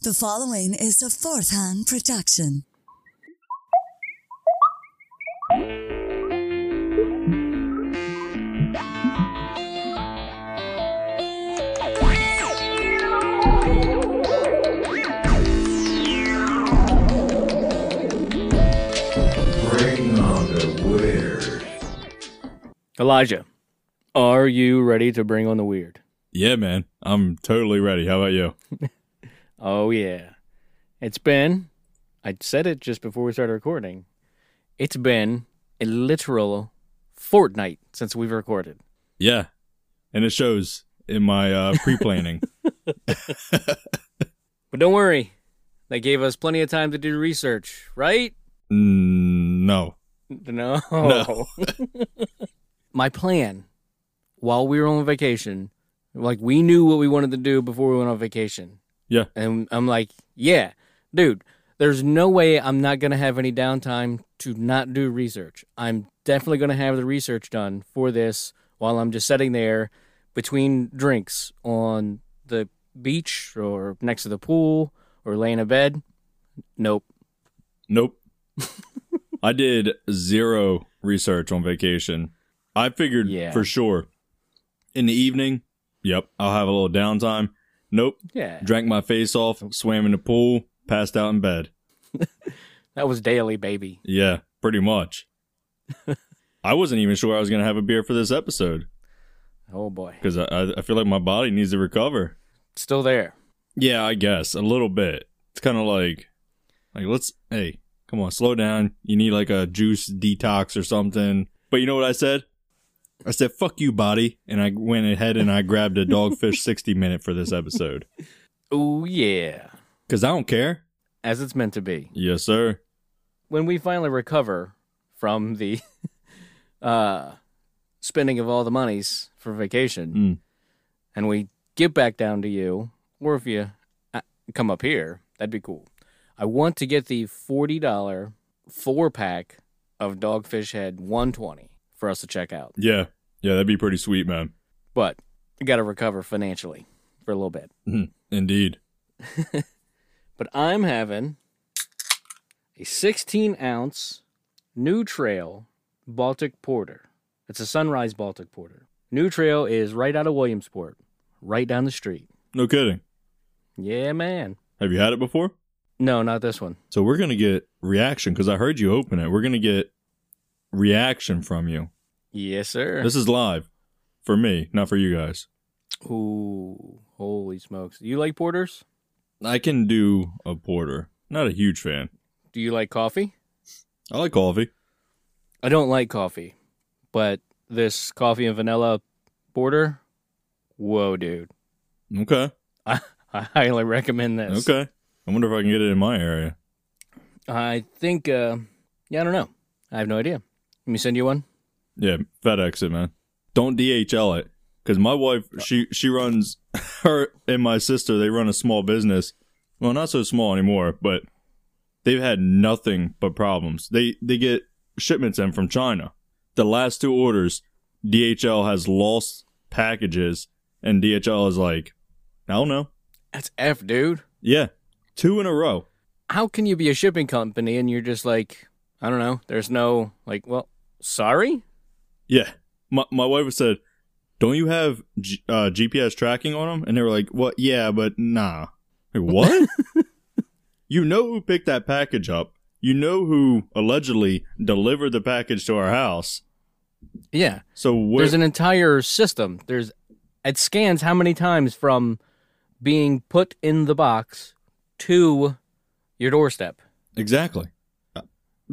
The following is a fourth hand production. Bring on the weird. Elijah, are you ready to bring on the weird? Yeah, man. I'm totally ready. How about you? Oh, yeah. It's been, I said it just before we started recording, it's been a literal fortnight since we've recorded. Yeah. And it shows in my uh, pre planning. But don't worry, they gave us plenty of time to do research, right? mm, no. No. No. My plan while we were on vacation, like we knew what we wanted to do before we went on vacation. Yeah. And I'm like, yeah, dude, there's no way I'm not going to have any downtime to not do research. I'm definitely going to have the research done for this while I'm just sitting there between drinks on the beach or next to the pool or laying in bed. Nope. Nope. I did zero research on vacation. I figured Yeah. for sure in the evening, yep, I'll have a little downtime. Nope. Yeah. Drank my face off, swam in the pool, passed out in bed. That was daily, baby. Yeah, pretty much. I wasn't even sure I was going to have a beer for this episode Oh boy. because I, I, I feel like my body needs to recover. Still there. Yeah, I guess a little bit. It's kind of like, like let's, hey, come on, slow down. You need like a juice detox or something. But you know what I said? I said, "Fuck you, body," and I went ahead and I grabbed a Dogfish sixty minute for this episode Oh yeah. because I don't care. As it's meant to be. Yes, sir. when we finally recover from the uh, spending of all the monies for vacation, Mm. and we get back down to you, or if you uh, come up here, that'd be cool. I want to get the forty dollar four pack of Dogfish Head one twenty for us to check out, Yeah, yeah, that'd be pretty sweet, man. but we got to recover financially for a little bit. Mm-hmm. Indeed. But I'm having a 16 ounce New Trail Baltic Porter. It's a Sunrise Baltic Porter. New Trail is right out of Williamsport, right down the street. No kidding. Yeah, man. Have you had it before? No, not this one. So we're gonna get reaction because I heard you open it. We're gonna get reaction from you. Yes, sir. This is live for me, not for you guys. Ooh, holy smokes. You like porters? I can do a porter. Not a huge fan. Do you like coffee? I like coffee. I don't like coffee, but this coffee and vanilla porter, whoa, dude. Okay. I, I highly recommend this. Okay. I wonder if I can get it in my area. I think, uh, yeah, I don't know. I have no idea. Let me send you one. Yeah, FedEx it, man. Don't DHL it. Because my wife, she she runs her and my sister. They run a small business. Well, not so small anymore, but they've had nothing but problems. They they get shipments in from China. The last two orders, DHL has lost packages, and DHL is like, I don't know. That's F, dude. Yeah, two in a row. How can you be a shipping company and you're just like, I don't know, there's no, like, well, sorry? Yeah. My my wife said, "Don't you have G- uh, GPS tracking on them?" And they were like, "What? Yeah, but nah." Like, what? you know who picked that package up. You know who allegedly delivered the package to our house. Yeah. So where? There's an entire system. There's, it scans how many times from being put in the box to your doorstep. exactly. Uh,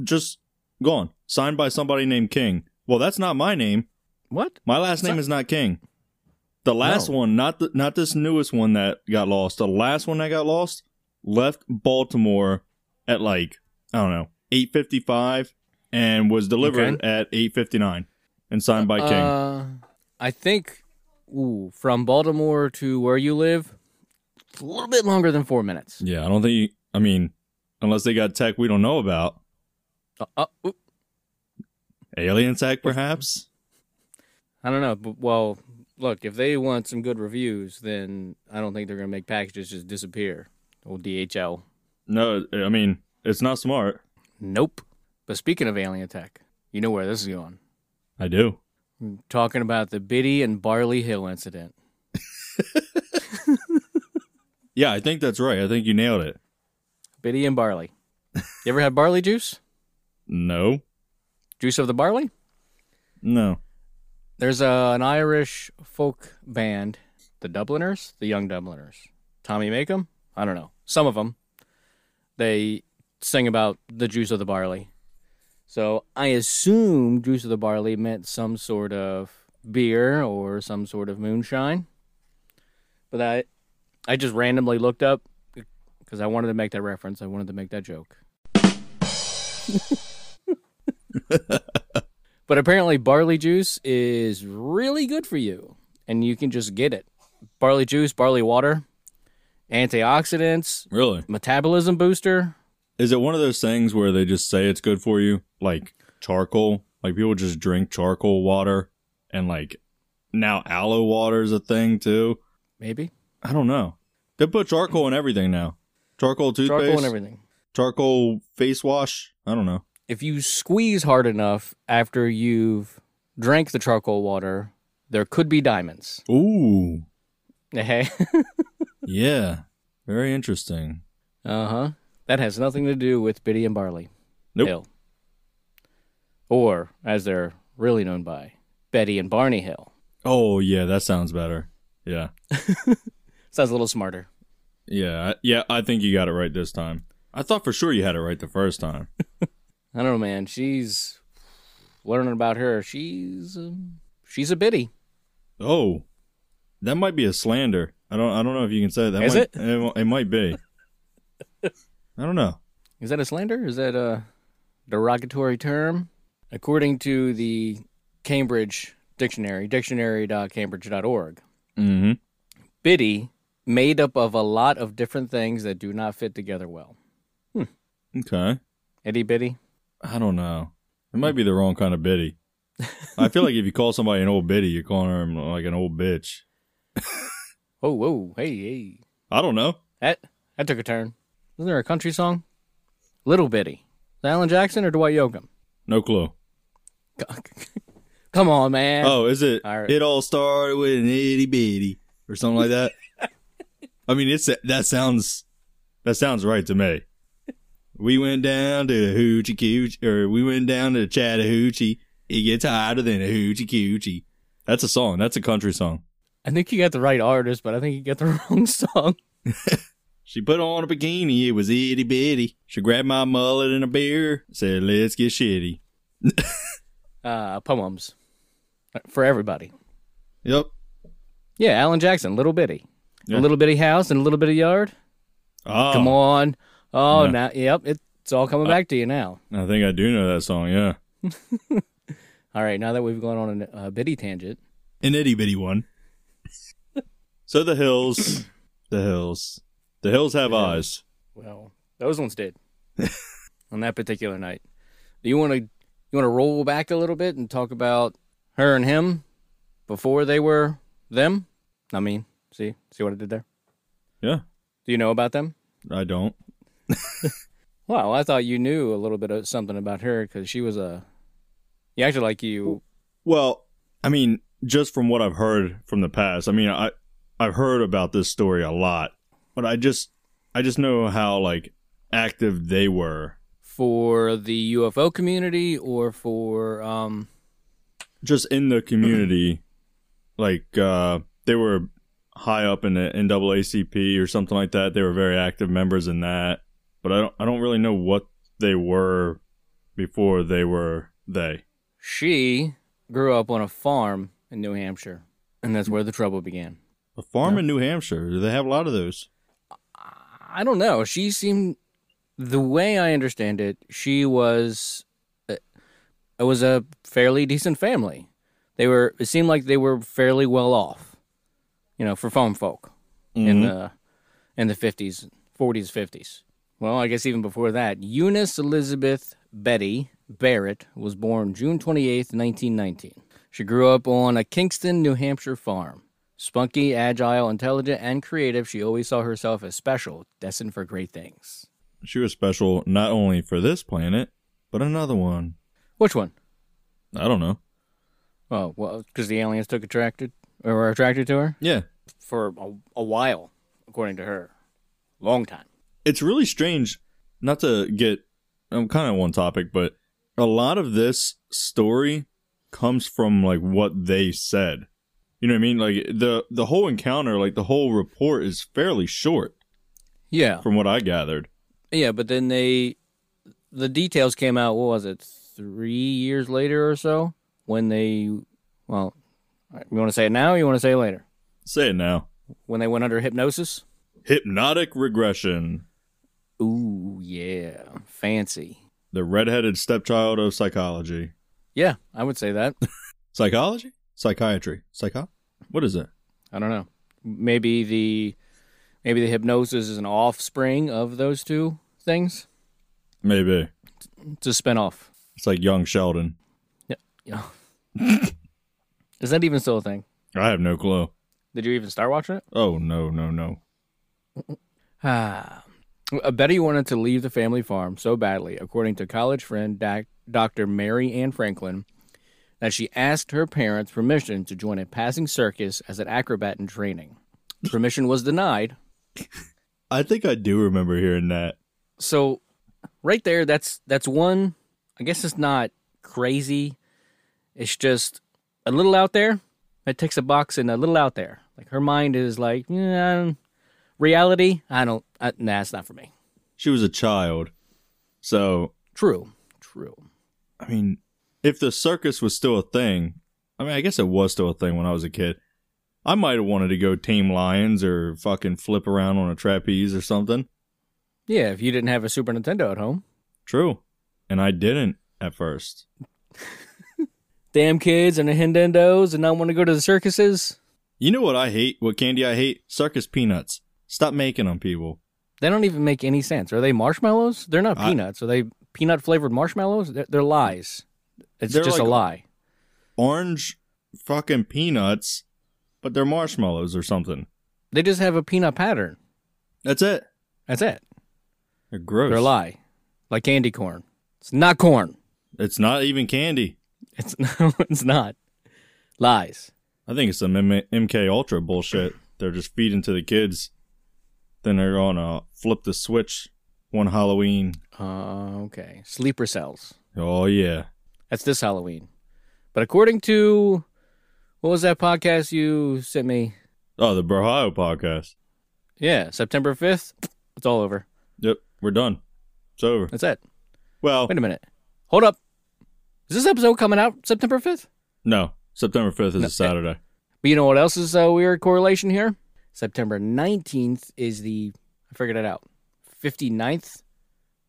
Just gone. Signed by somebody named King. Well, that's not my name. What? My last name is not King. The last No. one, not the, not this newest one that got lost. The last one that got lost left Baltimore at like I don't know eight fifty five and was delivered at eight fifty nine and signed by King. Uh, I think, ooh, from Baltimore to where you live, it's a little bit longer than four minutes. yeah, I don't think. You, I mean, unless they got tech we don't know about, Uh, uh, alien tech perhaps. I don't know. But, well, look, if they want some good reviews, then I don't think they're going to make packages just disappear. Old DHL. No, I mean it's not smart. Nope. But speaking of alien tech, you know where this is going. I do. I'm talking about the Biddy and Barley Hill incident. Yeah, I think that's right. I think you nailed it. Biddy and Barley. You ever had barley juice? No, Juice of the barley? no. There's a, an Irish folk band, the Dubliners, the Young Dubliners. Tommy Makem? I don't know. Some of them. They sing about the juice of the barley. So I assume juice of the barley meant some sort of beer or some sort of moonshine. But I, I just randomly looked up because I wanted to make that reference. I wanted to make that joke. But apparently, barley juice is really good for you, and you can just get it. Barley juice, barley water, antioxidants, Really? metabolism booster. Is it one of those things where they just say it's good for you, like charcoal? Like people just drink charcoal water, and like now aloe water is a thing too. Maybe I don't know. They put charcoal in everything now. Charcoal toothpaste, charcoal and everything. charcoal face wash. I don't know. If you squeeze hard enough after you've drank the charcoal water, there could be diamonds. Ooh, Hey, yeah, very interesting. uh huh. That has nothing to do with Biddy and Barley. Nope. Hill. Or, as they're really known by, Betty and Barney Hill. Oh yeah, that sounds better. Yeah, Sounds a little smarter. yeah, yeah. I think you got it right this time. I thought for sure you had it right the first time. I don't know, man. She's learning about her. She's um, she's a biddy. Oh, that might be a slander. I don't. I don't know if you can say that. Is might, it? It, it might be. I don't know. Is that a slander? Is that a derogatory term? According to the Cambridge Dictionary, dictionary.cambridge.org, Mm-hmm. biddy made up of a lot of different things that do not fit together well. Okay. Itty bitty. I don't know. It might be the wrong kind of biddy. I feel like if you call somebody an old biddy, you're calling her like an old bitch. Oh, whoa, hey, hey. I don't know. That that took a turn. Isn't there a country song? Little Biddy. Alan Jackson or Dwight Yoakam? No clue. Come on, man. Oh, is it? All right. It all started with an itty bitty or something like that. I mean, it's that sounds that sounds right to me. We went down to the hoochie coochie, or we went down to the Chattahoochee. It gets hotter than a hoochie coochie. That's a song. That's a country song. I think you got the right artist, but I think you got the wrong song. She put on a bikini. It was itty bitty. She grabbed my mullet and a beer. Said, "Let's get shitty." Uh, poems for everybody. Yep. Yeah, Alan Jackson, little bitty, Yeah. a little bitty house and a little bitty yard. Oh, Come on. Oh, Yeah. now, yep, it's all coming back to you now. I think I do know that song. Yeah, All right, now that we've gone on a uh, bitty tangent, an itty bitty one. so the hills, the hills, the hills have The eyes. well, those ones did on that particular night. Do you want to you want to roll back a little bit and talk about her and him before they were them? I mean, see see what I did there. Yeah, Do you know about them? I don't. Well, I thought you knew a little bit of something about her because she was a. You acted like you. Well, I mean, just from what I've heard from the past, I mean, I I've heard about this story a lot, but I just I just know how like active they were for the UFO community or for um just in the community. like uh they were high up in the NAACP or something like that. They were very active members in that, but I don't I don't really know what they were before they were they. she grew up on a farm in New Hampshire and that's where the trouble began. A farm in New Hampshire. Do they have a lot of those? I don't know. She seemed the way I understand it, she was uh, it was a fairly decent family. They were it seemed like they were fairly well off. You know, for farm folk in Mhm. the in the 50s, 40s, 50s. Well, I guess even before that, Eunice Elizabeth Betty Barrett was born June 28th, 1919. She grew up on a Kingston, New Hampshire farm. Spunky, agile, intelligent, and creative, she always saw herself as special, destined for great things. She was special not only for this planet, but another one. Which one? I don't know. Oh, well, because the aliens took attracted or were attracted to her Yeah. for a, a while, according to her. Long time. It's really strange not to get I'm kind of one topic, but a lot of this story comes from like what they said. You know what I mean? Like the the whole encounter, like the whole report is fairly short Yeah. from what I gathered. Yeah, but then they, the details came out. What was it? Three years later or so, when they, well, you want to say it now? or You want to say it later? Say it now. When they went under hypnosis? Hypnotic regression. Ooh, yeah, fancy. The redheaded stepchild of psychology. Yeah, I would say that. Psychology? Psychiatry. Psycho? What is it? I don't know. Maybe the, maybe the hypnosis is an offspring of those two things. Maybe. It's a spinoff. It's like young Sheldon. Yeah. Yeah. is that even still a thing? I have no clue. Did you even start watching it? Oh no, no, no. Ah. Betty wanted to leave the family farm so badly, according to college friend Doc- Dr. Mary Ann Franklin, that she asked her parents permission to join a passing circus as an acrobat in training. Permission was denied. I think I do remember hearing that. So, right there, that's that's one. I guess it's not crazy. It's just a little out there. It takes a box and a little out there. Like her mind is like, yeah, reality. I don't. I, nah, it's not for me. She was a child. So, True. True. I mean, if the circus was still a thing, I mean, I guess it was still a thing when I was a kid. I might have wanted to go tame lions or fucking flip around on a trapeze or something. Yeah, if you didn't have a Super Nintendo at home. True. And I didn't at first. Damn kids and the Nintendos and not want to go to the circuses. You know what I hate? What candy I hate? Circus peanuts. Stop making them, people. They don't even make any sense. Are they marshmallows? They're not I- peanuts. Are they peanut flavored marshmallows? They're, they're lies. It's They're just a like- lie. Orange fucking peanuts, but they're marshmallows or something. They just have a peanut pattern. That's it. That's it. They're gross. They're a lie. Like candy corn. It's not corn. It's not even candy. It's no, it's not. Lies. I think it's some M- MK Ultra bullshit. They're just feeding to the kids. Then they're gonna flip the switch one Halloween. Uh, okay. Sleeper cells. Oh yeah. That's this Halloween. But according to what was that podcast you sent me? Oh, the Brohio podcast. Yeah, September fifth. It's all over. Yep, we're done. It's over. That's it. Well, Wait a minute. Hold up. Is this episode coming out September fifth? no. September fifth is No, a Saturday. But you know what else is a weird correlation here? September 19th is the, I figured it out, 59th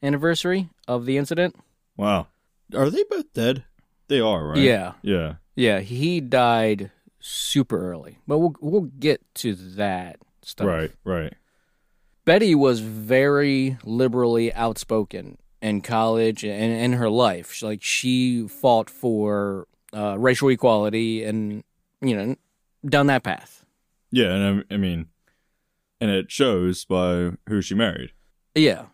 anniversary of the incident. Wow. Are they both dead? They are, right? Yeah. Yeah. Yeah, he died super early. But we'll, we'll get to that stuff. Right. Right. Betty was very liberally outspoken in college and in her life. She- Like she fought for uh, racial equality and, you know, down that path. Yeah, and I, I mean, and it shows by who she married. Yeah.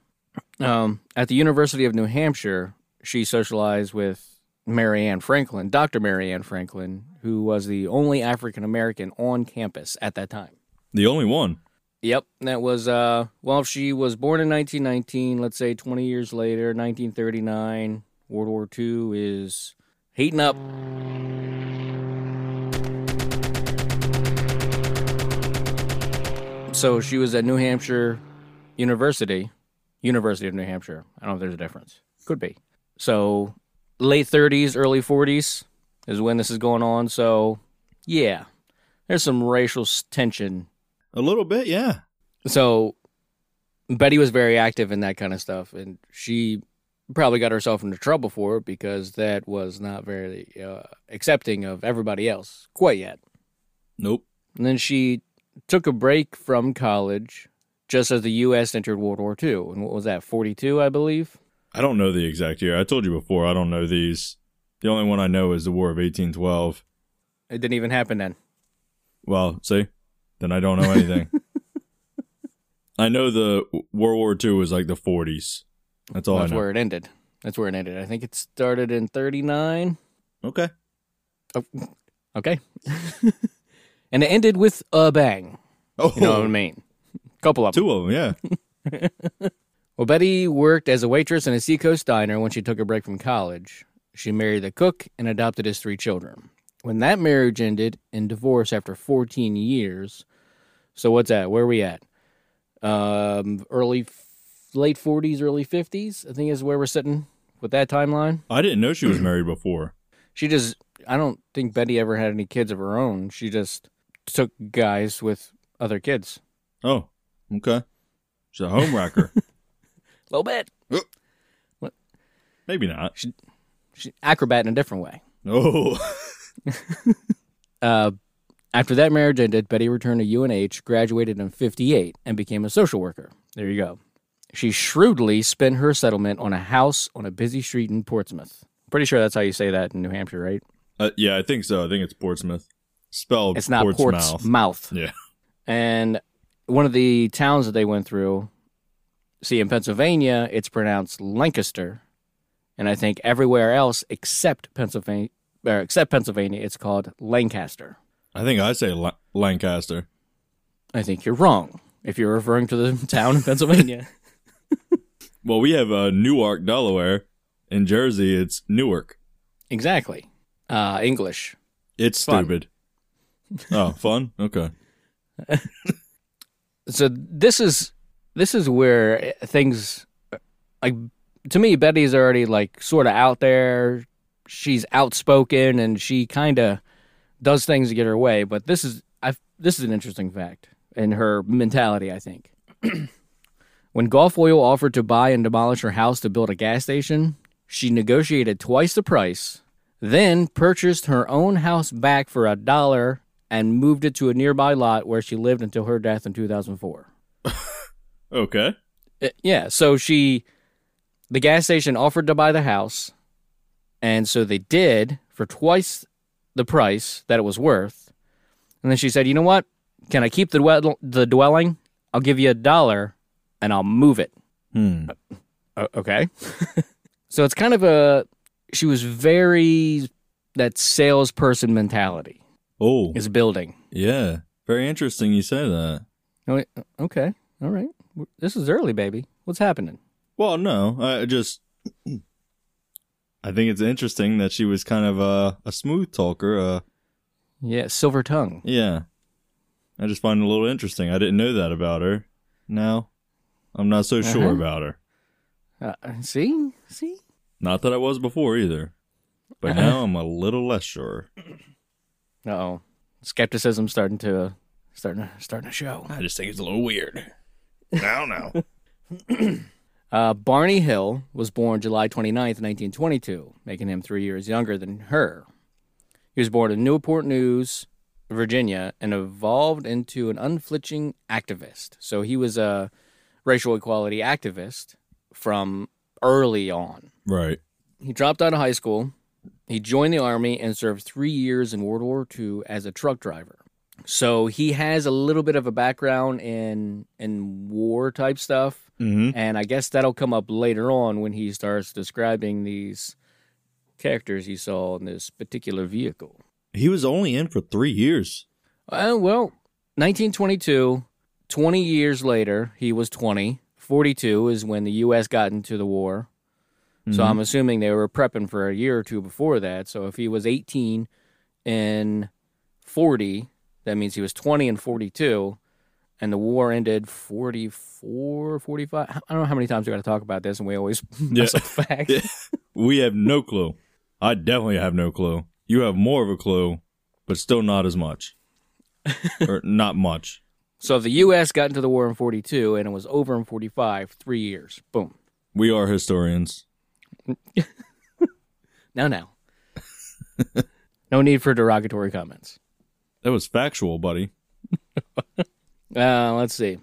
Um, at the University of New Hampshire, she socialized with Mary Ann Franklin, Dr. Mary Ann Franklin, who was the only African American on campus at that time. The only one. Yep, that was uh well she was born in 1919, let's say 20 years later, 1939, World War II is heating up. So she was at New Hampshire University, University of New Hampshire. I don't know if there's a difference. Could be. So late 30s, early 40s is when this is going on. So yeah, there's some racial tension A little bit, yeah. so Betty was very active in that kind of stuff, and she probably got herself into trouble for it because that was not very uh, accepting of everybody else quite yet. Nope. And then she took a break from college just as the U.S. entered World War II. And what was that, 42, I believe? I don't know the exact year. I told you before, I don't know these. The only one I know is the War of 1812. It didn't even happen then. Well, see, then I don't know anything. I know the World War II was like the 40s. That's all That's I know. where it ended. That's where it ended. I think it started in 39. Okay. Oh, okay. and it ended with a bang. Oh, You know what I mean? Couple of them. two of them. Yeah. Well, Betty worked as a waitress in a Seacoast diner when she took a break from college. She married the cook and adopted his three children. When that marriage ended in divorce after 14 years, so what's that? Where are we at? Um, early, late 40s, early 50s, I think is where we're sitting with that timeline. I didn't know she was married before. She just, I don't think Betty ever had any kids of her own. She just took guys with other kids. Oh, okay. She's a home wrecker. A little bit. What? Maybe not. She acrobat in a different way. Oh, Uh, after that marriage ended, Betty returned to UNH, graduated in 58, and became a social worker. There you go. She shrewdly spent her settlement on a house on a busy street in Portsmouth. Pretty sure that's how you say that in New Hampshire, right? uh, yeah, I think so. I think it's Portsmouth. Spelled It's not Portsmouth. Portsmouth. Yeah. And one of the towns that they went through, see, in Pennsylvania, it's pronounced Lancaster. And I think everywhere else except Pennsylvania, or except Pennsylvania, it's called Lancaster. I think I say La- Lancaster. I think you're wrong if you're referring to the town in Pennsylvania. Well, we have uh, Newark, Delaware. In Jersey, it's Newark. exactly. Uh, English. It's Fun. stupid. oh, fun? Okay. So this is this is where things like to me Betty's already like sort of out there. She's outspoken and she kind of does things to get her way, but this is I this is an interesting fact in her mentality, I think. when Gulf Oil offered to buy and demolish her house to build a gas station, she negotiated twice the price, then purchased her own house back for a dollar and moved it to a nearby lot where she lived until her death in 2004. Okay. Uh, yeah, so she, the gas station offered to buy the house, and so they did for twice the price that it was worth. And then she said, "You know what? Can I keep the dwell- the dwelling? I'll give you a dollar, and I'll move it." Hmm. Uh, okay. so it's kind of a she was very that salesperson mentality Oh, is building. yeah. Very interesting you say that. Oh, Okay, all right. This is early, baby. What's happening? Well, no, I just. I think it's interesting that she was kind of a, a smooth talker. Uh, Yeah, silver tongue. yeah. I just find it a little interesting. I didn't know that about her. Now, I'm not so sure Uh-huh. about her. Uh, see, see. Not that I was before either. But now I'm a little less sure. Uh oh, skepticism starting to starting to starting to show. I just think it's a little weird. I don't know. Uh, Barney Hill was born July 29th, 1922, making him three years younger than her. He was born in Newport News, Virginia, and evolved into an unflinching activist. So he was a racial equality activist from early on. right. He dropped out of high school. He joined the army and served three years in World War II as a truck driver. So he has a little bit of a background in in war type stuff, Mm-hmm. and I guess that'll come up later on when he starts describing these characters he saw in this particular vehicle. He was only in for three years. Uh, well, 1922, 20 years later, he was 20. 42 is when the U.S. got into the war. So I'm mm-hmm. assuming they were prepping for a year or two before that. So if he was 18 and 40, that means he was 20 and 42, and the war ended 44, 45. I don't know how many times we got to talk about this, and we always mess Yeah. up facts. Yeah. We have no clue. I definitely have no clue. You have more of a clue, but still not as much. or not much. So the U.S. got into the war in 42 and it was over in 45, three years. Boom. We are historians. No, no. no need for derogatory comments. That was factual, buddy. Uh, let's see.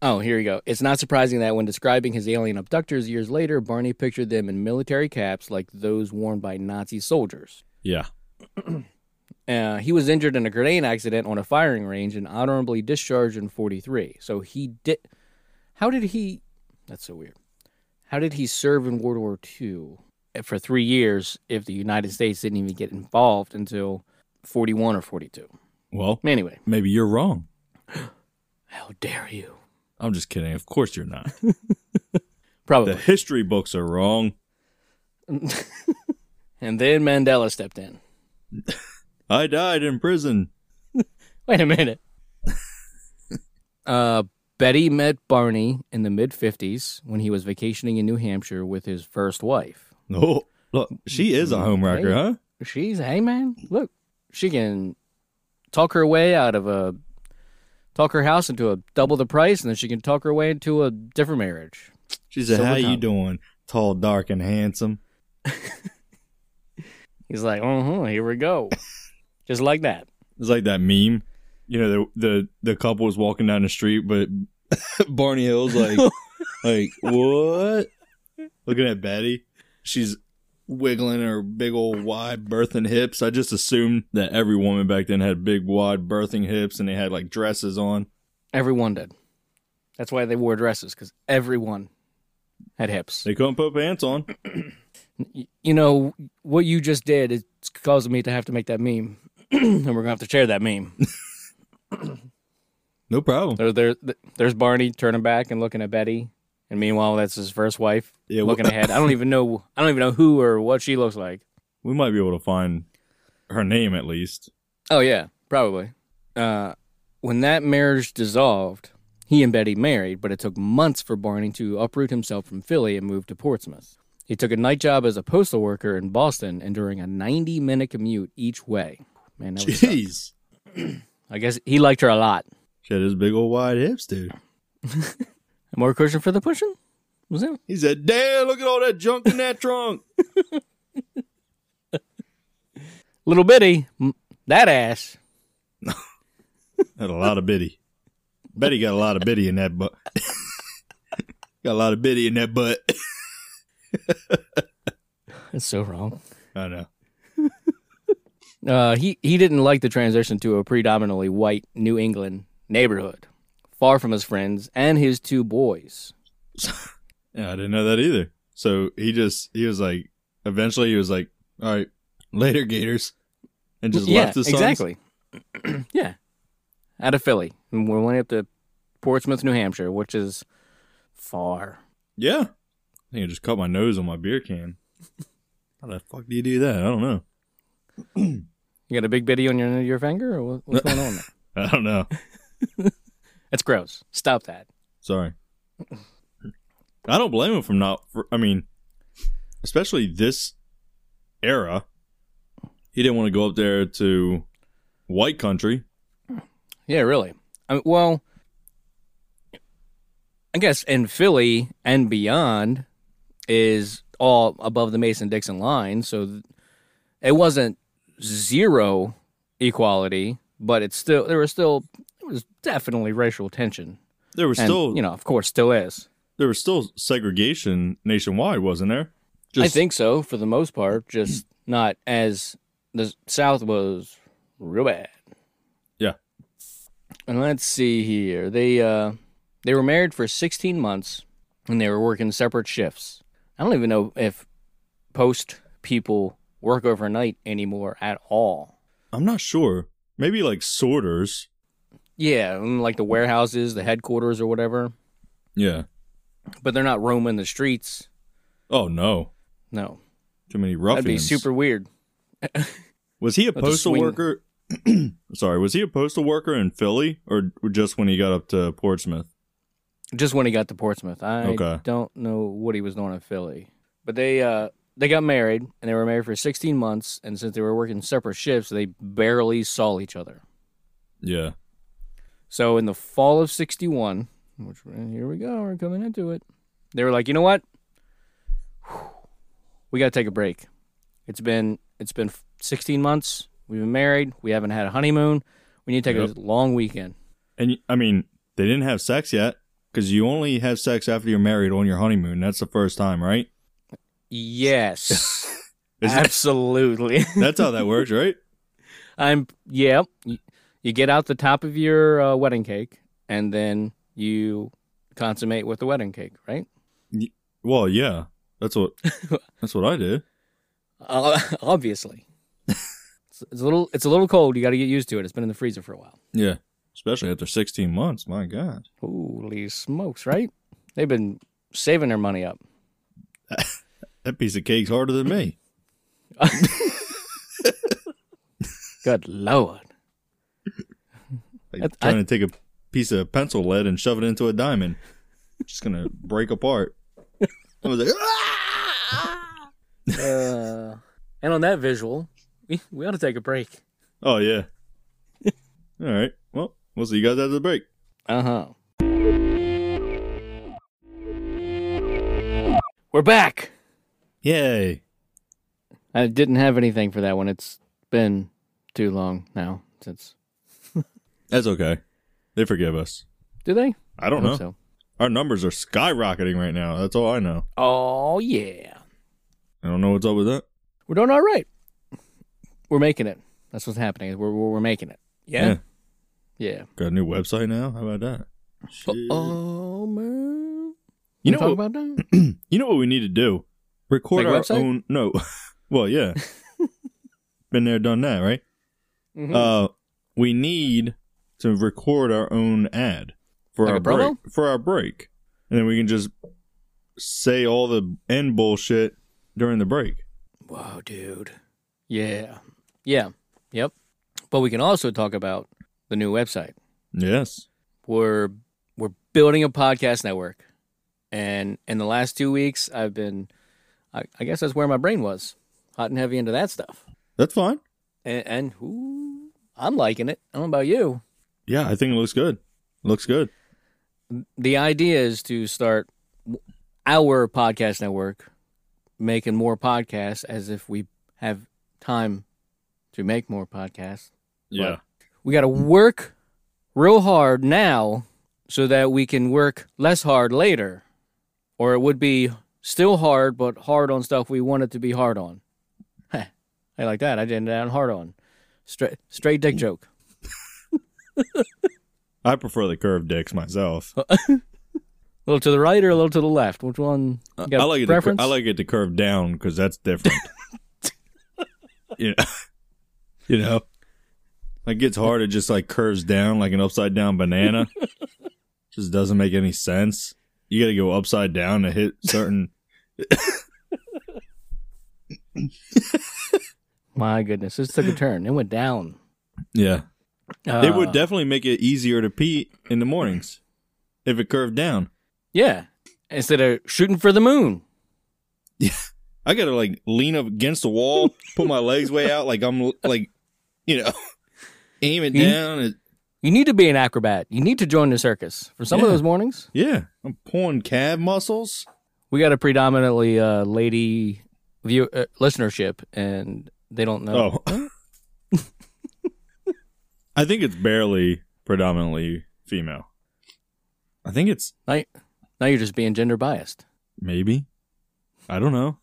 Oh, here you go. It's not surprising that when describing his alien abductors years later, Barney pictured them in military caps like those worn by Nazi soldiers. Yeah. Uh, he was injured in a grenade accident on a firing range and honorably discharged in 43. So he did. How did he. That's so weird. How did he serve in World War II for three years if the United States didn't even get involved until 41 or 42? Well, Anyway, maybe you're wrong. how dare you? I'm just kidding. Of course you're not. Probably. the history books are wrong. And then Mandela stepped in. I died in prison. Wait a minute. uh, Betty met Barney in the mid 50s when he was vacationing in New Hampshire with his first wife. Oh, look, she is a homewrecker, Hey. huh? She's, hey man, look, she can talk her way out of a, talk her house into a double the price, and then she can talk her way into a different marriage. She said, Silver "How you doing? Tall, dark, and handsome." He's like, uh huh, here we go. Just like that. It's like that meme. You know, the the the couple was walking down the street, but Barney Hill's like, like what? Looking at Betty, she's wiggling her big old wide birthing hips. I just assumed that every woman back then had big wide birthing hips, and they had like dresses on. Everyone did. That's why they wore dresses, because everyone had hips. They couldn't put pants on. You know what you just did is causing me to have to make that meme, and we're gonna have to share that meme. No problem. There, there, there's Barney turning back and looking at Betty, and meanwhile that's his first wife Yeah, looking we- ahead. I don't even know. I don't even know who or what she looks like. We might be able to find her name at least. Oh yeah, probably. Uh, when that marriage dissolved, he and Betty married, but it took months for Barney to uproot himself from Philly and move to Portsmouth. He took a night job as a postal worker in Boston, enduring a 90-minute commute each way. Man, that. Jeez, I guess he liked her a lot. she had his big old wide hips, dude. More cushion for the pushing? Was it? He said, "Damn, look at all that junk in that trunk." Little bitty, that ass. Had a lot of bitty. Betty got a lot of bitty in that butt. got a lot of bitty in that butt. That's so wrong. I know. Uh, he he didn't like the transition to a predominantly white New England neighborhood, far from his friends and his two boys. Yeah, I didn't know that either. So he just he was like, eventually he was like, "All right, later, Gators," and just yeah, left his sons. exactly. yeah, out of Philly, and we went up to Portsmouth, New Hampshire, which is far. Yeah, I think I just cut my nose on my beer can. How the fuck do you do that? I don't know. You got a big bitty on your your finger, or what, what's going on there? I don't know. That's gross. Stop that. Sorry. I don't blame him for not. For, I mean, especially this era, he didn't want to go up there to white country. Yeah, really. I mean, well, I guess in Philly and beyond is all above the Mason Dixon line, so it wasn't zero equality, but it's still there was still there was definitely racial tension. There was And, still, you know, of course, still is. there was still segregation nationwide, wasn't there? I think so for the most part, just not as the South was real bad. Yeah. And let's see here. They uh they were married for 16 months and they were working separate shifts. I don't even know if post people work overnight anymore at all. I'm not sure. Maybe like sorters. Yeah, like the warehouses, the headquarters or whatever, Yeah. but they're not roaming the streets. Oh no, No. too many ruffians. That'd be super weird. Was he a postal swing- worker? Sorry, was he a postal worker in Philly or just when he got up to Portsmouth? Just when he got to Portsmouth. I Okay. don't know what he was doing in Philly. But they uh they got married and they were married for 16 months and since they were working separate shifts, they barely saw each other. Yeah. So in the fall of 61, which here we go, we're coming into it. They were like, "You know what? We got to take a break. It's been it's been 16 months. We've been married. We haven't had a honeymoon. We need to take Yep. a long weekend." And I mean, they didn't have sex yet because you only have sex after you're married on your honeymoon. That's the first time, right? Yes. That- Absolutely. that's how that works, right? I'm yeah. You, get out the top of your uh, wedding cake, and then you consummate with the wedding cake, right? Well, yeah, that's what that's what I did. Uh, obviously, it's, it's a little it's a little cold. You got to get used to it. It's been in the freezer for a while. Yeah, especially after 16 months. My God, Holy smokes! Right? They've been saving their money up. That piece of cake's harder than me. Good lord! Like trying to take a piece of pencil lead and shove it into a diamond, just gonna break apart. I was like, "Ah!" Uh, and on that visual, we, we ought to take a break. oh yeah. All right. Well, we'll see you guys after the break. Uh huh. We're back. Yay! I didn't have anything for that one. It's been too long now since. That's okay. They forgive us. Do they? I don't hope know. So. Our numbers are skyrocketing right now. That's all I know. Oh yeah, I don't know what's up with that. we're doing all right. We're making it. That's what's happening. We're we're, we're making it. Yeah. Yeah. Got a new website now. How about that? Shit. Oh man. You know what- about that? You know what we need to do? Record a our website? own. No, well, yeah, been there, done that, right? Mhm. Uh, we need to record our own ad for Like our a promo? break. For our break, and then we can just say all the end bullshit during the break. Whoa, dude. Yeah. Yeah. Yep. But we can also talk about the new website. Yes. we're we're building a podcast network and in the last two weeks i've been i, I guess that's where my brain was hot and heavy into that stuff That's fine. and, and ooh, i'm liking it i don't know about you Yeah, I think it looks good. looks good. the idea is to start our podcast network making more podcasts as if we have time to make more podcasts Yeah. we got to work real hard now so that we can work less hard later. Or it would be still hard, but hard on stuff we want it to be hard on. Heh, I like that. I did it on hard on. Straight, straight dick joke. I prefer the curved dicks myself. A little to the right or a little to the left? Which one? I like it. To, I like it to curve down because that's different. you know, you know, like it gets hard. It just like curves down like an upside down banana. just doesn't make any sense. You got to go upside down to hit certain. My goodness, this took a turn. It went down. Yeah, it would Uh, definitely make it easier to pee in the mornings if it curved down. Yeah. Instead of shooting for the moon. Yeah, I gotta like lean up against the wall, put my legs way out, like I'm like, you know, aim it You- down. You need to be an acrobat. You need to join the circus. For some of those mornings, yeah, I'm pulling calf muscles. we got a predominantly uh, lady view uh, listenership, and they don't know. Oh. I think it's barely predominantly female. I think it's Now, now you're just being gender biased. maybe. I don't know.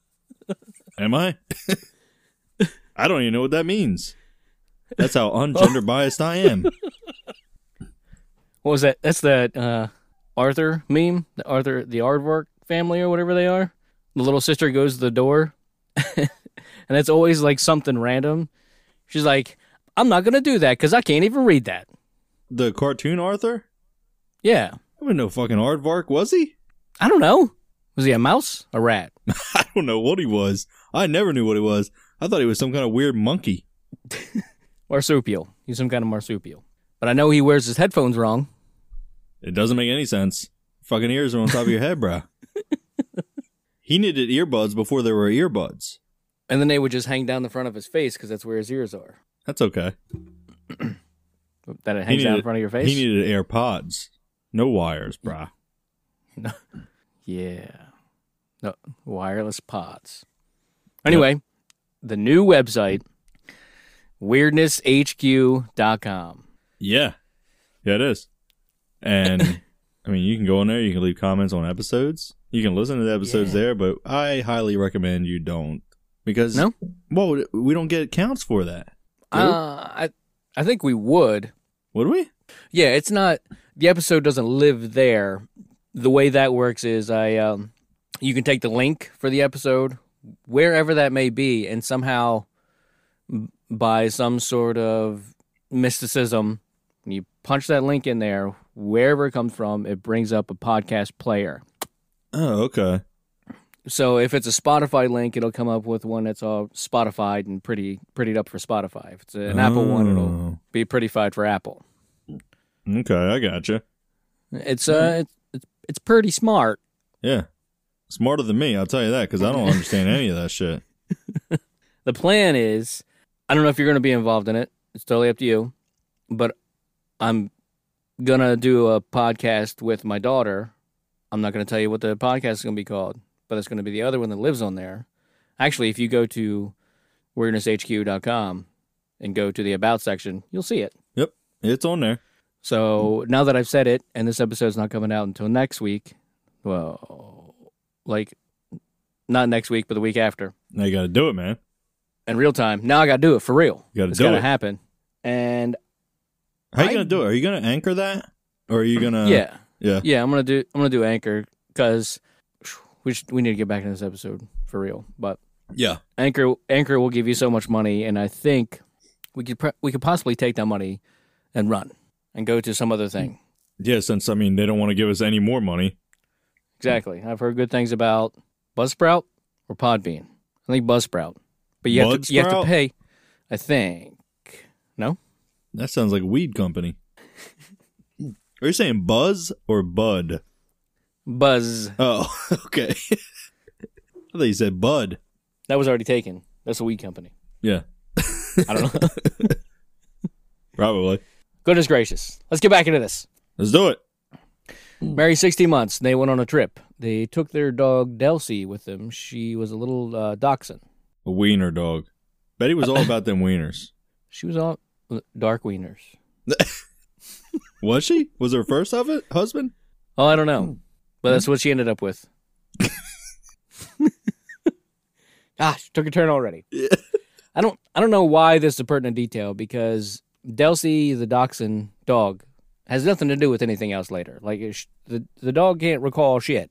Am I? I don't even know what that means. That's how ungender biased I am. What was that? That's that uh, Arthur meme. The Arthur, the Aardvark family, or whatever they are. The little sister goes to the door, and it's always like something random. She's like, "I'm not gonna do that because I can't even read that." The cartoon Arthur? Yeah, I wasn't no fucking aardvark, was he? I don't know. Was he a mouse? A rat? I don't know what he was. I never knew what he was. I thought he was some kind of weird monkey. Marsupial. He's some kind of marsupial. But I know he wears his headphones wrong. It doesn't make any sense. Fucking ears are on top of your head, bruh. he needed earbuds before there were earbuds. And then they would just hang down the front of his face because that's where his ears are. That's okay. That it hangs down in front of your face. He needed AirPods. No wires, bruh. yeah. No wireless pods. Anyway, the new website, weirdnesshq.com. Yeah. Yeah, it is. And I mean, you can go in there, you can leave comments on episodes. You can listen to the episodes Yeah. there, but I highly recommend you don't. Because No? well, we don't get counts for that. Uh, I I think we would. Would we? Yeah, it's not the episode doesn't live there. The way that works is I um you can take the link for the episode wherever that may be and somehow by some sort of mysticism you punch that link in there wherever it comes from it brings up a podcast player. Oh, okay. So if it's a Spotify link it'll come up with one that's all Spotified and pretty prettied up for Spotify. If it's an Apple one it'll Oh. be prettified for Apple. Okay, I gotcha. It's uh it's it's, it's pretty smart. Yeah. Smarter than me, I'll tell you that, because I don't understand any of that shit. The plan is, I don't know if you're going to be involved in it. It's totally up to you. But I'm to do a podcast with my daughter. I'm not to tell you what the podcast is to be called, but it's to be the other one that lives on there. Actually, if you go to weirdnesshq.com and go to the About section, you'll see it. Yep, it's on there. So now that I've said it, and this episode's not coming out until next week, well, like, not next week, but the week after. Now you got to do it, man. in real time. Now I got to do it for real. You gotta it's do gotta it. happen. And How you I- gonna do it? Are you gonna anchor that, or are you gonna? yeah, yeah. yeah, I'm gonna do. I'm gonna do anchor because we should, we need to get back in this episode for real. But Yeah. anchor anchor will give you so much money, and I think we could pre- we could possibly take that money and run and go to some other thing. Yeah, since I mean they don't want to give us any more money. Exactly. I've heard good things about Buzzsprout or Podbean. I think Buzzsprout, but you have to you have to pay. I think no. That sounds like a weed company. Are you saying Buzz or Bud? Buzz Oh, okay. I thought you said Bud. that was already taken. That's a weed company. Yeah, I don't know. probably. Goodness gracious. Let's get back into this. Let's do it. Married 60 months. They went on a trip. They took their dog Delsey with them. She was a little uh, dachshund. A wiener dog. Betty was all about them wieners. She was all dark wieners. Was she? Was her first of it husband? Oh, I don't know. Hmm. But that's what she ended up with. Ah, Gosh, took a turn already. I don't I don't know why this is a pertinent detail because Delsey, the dachshund dog, has nothing to do with anything else later. Like the the dog can't recall shit.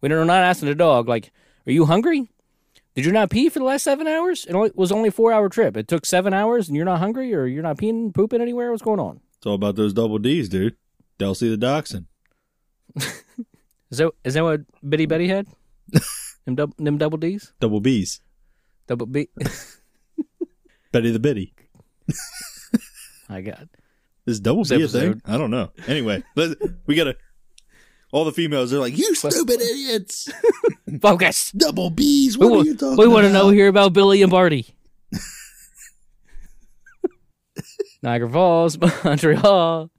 We are not asking the dog like, "Are you hungry? Did you not pee for the last seven hours? It only, was only a four hour trip. It took seven hours, and you're not hungry, or you're not peeing, pooping anywhere. What's going on? It's all about those double D's, dude. Delsey the Dachshund. Is that is that what Bitty Betty had? them, dub, them double D's, Double B's. double B. Betty the Bitty. My God. Is double This B a thing? episode. I don't know. Anyway, we gotta. All the females are like, "You stupid idiots! Focus. Double B's. We, What wa- are you talking we want to know here about Billy and Barty. Niagara Falls, Montreal.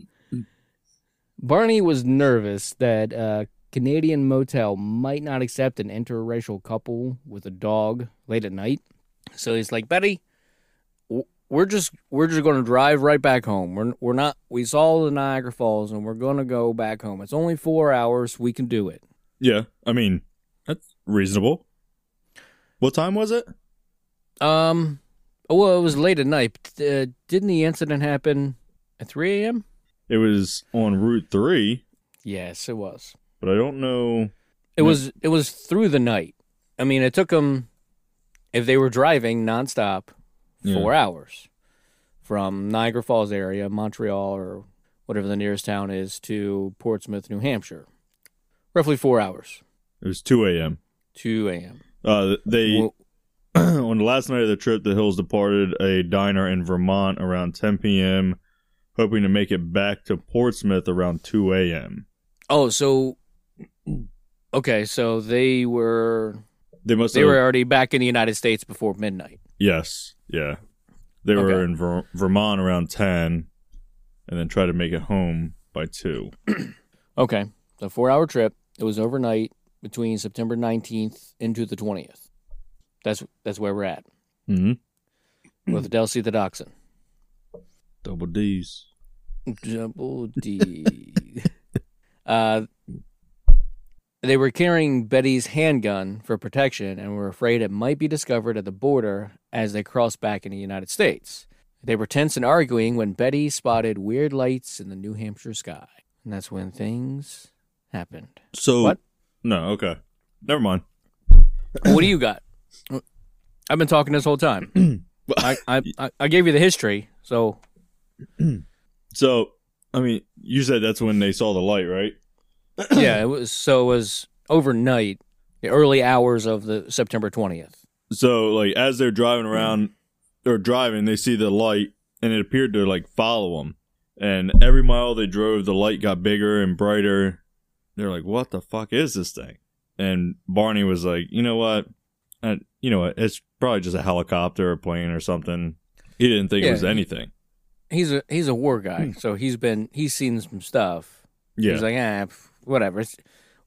Barney was nervous that a Canadian motel might not accept an interracial couple with a dog late at night. So he's like, Betty, we're just we're just going to drive right back home. We're we're not. We saw the Niagara Falls, and we're going to go back home. It's only four hours. We can do it. Yeah, I mean that's reasonable. What time was it? Um, well, it was late at night. Uh, didn't the incident happen at 3 a.m.? It was on Route Three, Yes, it was. but I don't know. It was. It was through the night. I mean, it took them, if they were driving nonstop, four hours from Niagara Falls area, Montreal, or whatever the nearest town is, to Portsmouth, New Hampshire. Roughly four hours. It was two a.m. 2 a.m. Uh, they Well, on the last night of the trip, the Hills departed a diner in Vermont around 10 p.m., hoping to make it back to Portsmouth around 2 a.m. oh, so okay, so they were They must they have. were already back in the United States before midnight. Yes, yeah. They were in Ver- Vermont around 10, and then tried to make it home by 2. Okay. The four hour trip. It was overnight between September nineteenth into the twentieth. That's that's where we're at. Mm-hmm. With Delsey the Dachshund. Double D's. Double D. uh they were carrying Betty's handgun for protection and were afraid it might be discovered at the border as they crossed back into the United States. They were tense and arguing when Betty spotted weird lights in the New Hampshire sky. And that's when things happened. So What? No, okay. Never mind. what do you got? I've been talking this whole time. I, I, I- I gave you the history, so So, I mean, you said that's when they saw the light, right? yeah, it was so it was overnight, the early hours of the September twentieth. So, like, as they're driving around or driving, they see the light, and it appeared to like follow them. And every mile they drove, the light got bigger and brighter. They're like, "What the fuck is this thing?" And Barney was like, "You know what? You know what? It's probably just a helicopter or plane or something." He didn't think it was anything. He's a he's a war guy, so he's been he's seen some stuff. Yeah, He's like, ah, pff, whatever. It's,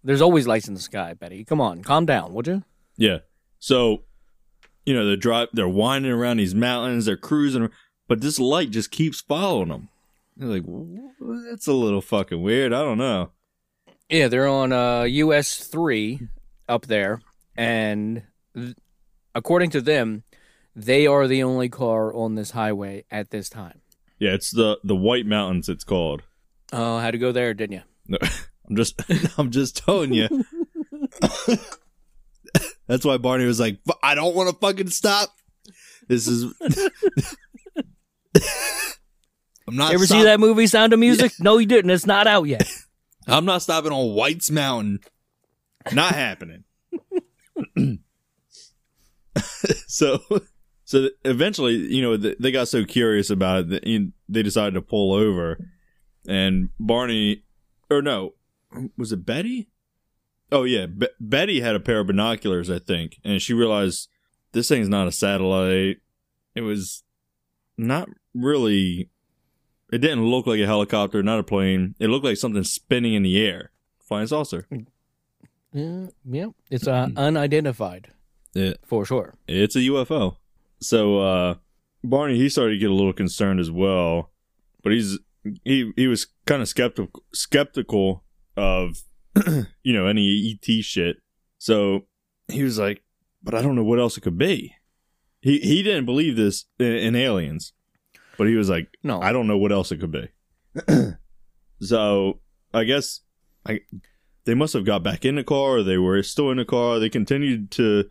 there's always lights in the sky, Betty. Come on, calm down, would you? Yeah. So, you know, they're drive, they're winding around these mountains, they're cruising, but this light just keeps following them. They're like, "Wh- that's a little fucking weird. I don't know. Yeah, they're on uh, US three up there, and th- according to them, they are the only car on this highway at this time. Yeah, it's the the White Mountains. It's called. Oh, had to go there, didn't you? No, I'm just, I'm just telling you. that's why Barney was like, I don't want to fucking stop. This is. I'm not. You ever see that movie Sound of Music? No, you didn't. It's not out yet. I'm not stopping on White's Mountain. Not happening. so, so eventually, you know, they got so curious about it that they decided to pull over. And Barney, or no, was it Betty? Oh yeah, Be- Betty had a pair of binoculars, I think, and she realized this thing's not a satellite. It was not really it didn't look like a helicopter, not a plane. It looked like something spinning in the air. Flying saucer. Yeah, yeah. It's uh, unidentified Yeah. for sure. It's a UFO. So uh Barney he started to get a little concerned as well. But he's he he was kind of skeptical skeptical of you know any ET shit. So he was like, but I don't know what else it could be. He he didn't believe this in, in aliens. But he was like, No, I don't know what else it could be. so I guess I they must have got back in the car or they were still in the car. They continued to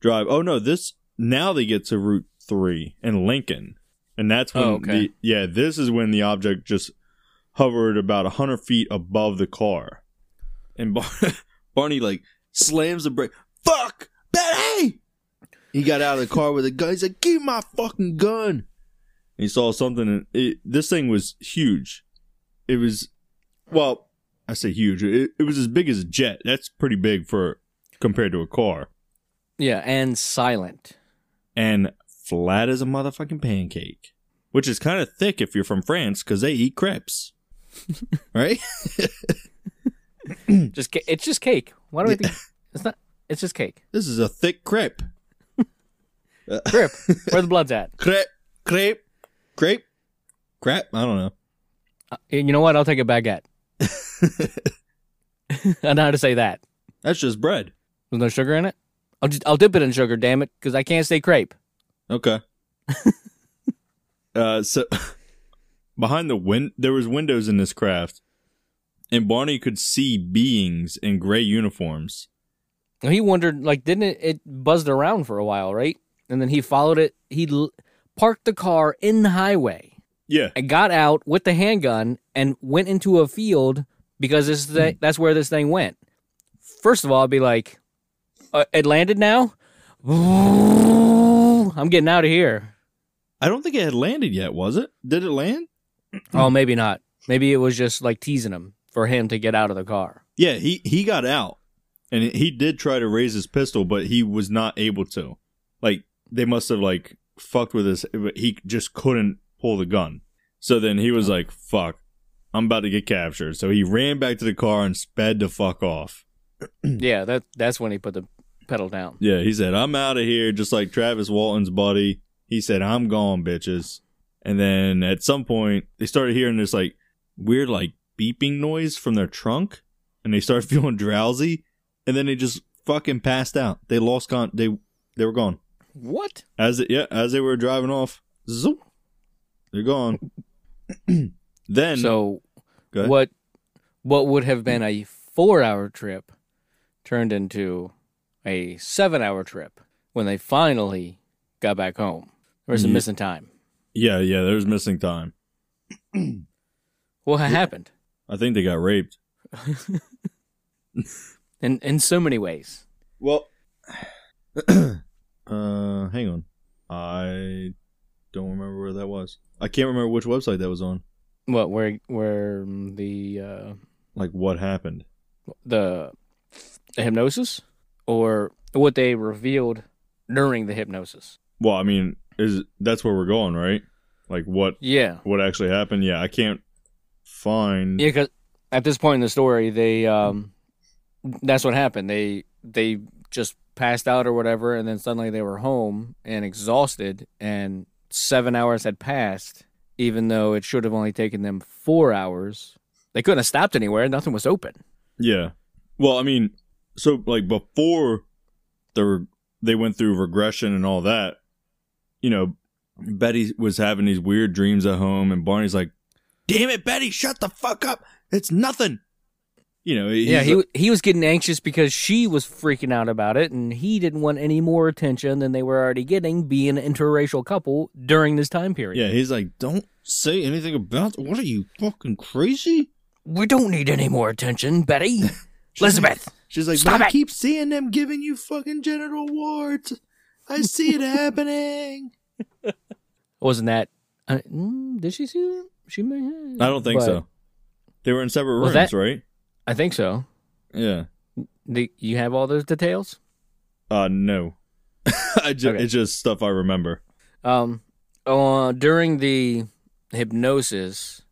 drive. Oh no, this now they get to Route Three in Lincoln. And that's when Oh, okay. the yeah, this is when the object just hovered about hundred feet above the car. And Bar- Barney like slams the brake. Fuck! Betty! He got out of the car with a gun. He's like, give me my fucking gun he saw something and it, this thing was huge it was well i say huge it, it was as big as a jet that's pretty big for compared to a car yeah, and silent. and flat as a motherfucking pancake which is kind of thick if you're from france because they eat crepes right Just ca- it's just cake. Why do I think it's not? It's just cake. this is a thick crepe Grip. Where the blood's at? crepe crepe crepe crap i don't know Uh, you know what? I'll take a baguette. I know how to say that. that's just bread There's no sugar in it. I'll just I'll dip it in sugar. Damn it, because I can't say crepe. Okay. uh, so behind the wind, there was windows in this craft, and Barney could see beings in gray uniforms. He wondered, like, didn't it? It buzzed around for a while, right? And then he followed it. He l- parked the car in the highway Yeah, and got out with the handgun and went into a field because this thing, that's where this thing went. First of all, I'd be like, uh, "It landed now." I'm getting out of here. I don't think it had landed yet. Was it? Did it land? Oh, maybe not. Maybe it was just like teasing him for him to get out of the car. Yeah, he he got out, and he did try to raise his pistol, but he was not able to. Like they must have like fucked with his. but He just couldn't pull the gun. So then he was like, "Fuck, I'm about to get captured." So he ran back to the car and sped the fuck off. yeah, that that's when he put the pedal down. Yeah, he said, I'm out of here, just like Travis Walton's buddy. He said, I'm gone, bitches. And then at some point, they started hearing this like weird, like beeping noise from their trunk, and they started feeling drowsy, and then they just fucking passed out. They lost con. They they were gone What? as it, yeah as they were driving off. Zoop. they're gone. then So what what would have been a four hour trip turned into a seven hour trip when they finally got back home. There was some Ye- missing time. Yeah, yeah, there's missing time. What ha- happened? I think they got raped. In in so many ways. Well, uh, hang on. I don't remember where that was. I can't remember which website that was on. What where where um, the uh, Like what happened? the the hypnosis or what they revealed during the hypnosis? Well, I mean, is that's where we're going, right? Like what Yeah. what actually happened? Yeah, I can't find. Yeah, because at this point in the story, they um, that's what happened. They they just passed out or whatever, and then suddenly they were home and exhausted, and seven hours had passed, even though it should have only taken them four hours. They couldn't have stopped anywhere; nothing was open. Yeah. Well, I mean, so like before the re- they went through regression and all that, you know, Betty was having these weird dreams at home, and Barney's like, "Damn it, Betty, shut the fuck up! It's nothing." You know, yeah, he like- he was getting anxious because she was freaking out about it, and he didn't want any more attention than they were already getting, being an interracial couple during this time period. yeah, he's like, "Don't say anything about. What are you fucking crazy?" we don't need any more attention, Betty. Elizabeth. She's like, Stop "But I it." keep seeing them giving you fucking genital warts. I see it happening." Wasn't that? Uh, mm, did she see that? She may have. I don't think But- so. They were in separate rooms, that- right? I think so. Yeah. The, you have all those details. Uh, no. I ju- Okay. It's just stuff I remember. Um, uh, during the hypnosis,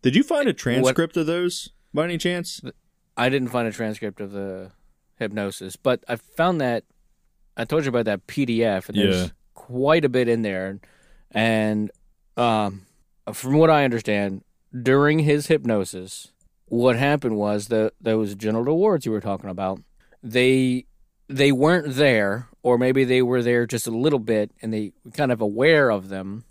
Did you find a transcript of those by any chance? I didn't find a transcript of the hypnosis, but I found that I told you about that PDF, and there's Yeah. quite a bit in there. And um, from what I understand, during his hypnosis, what happened was the those genital warts you were talking about, they they weren't there, or maybe they were there just a little bit, and they were kind of aware of them.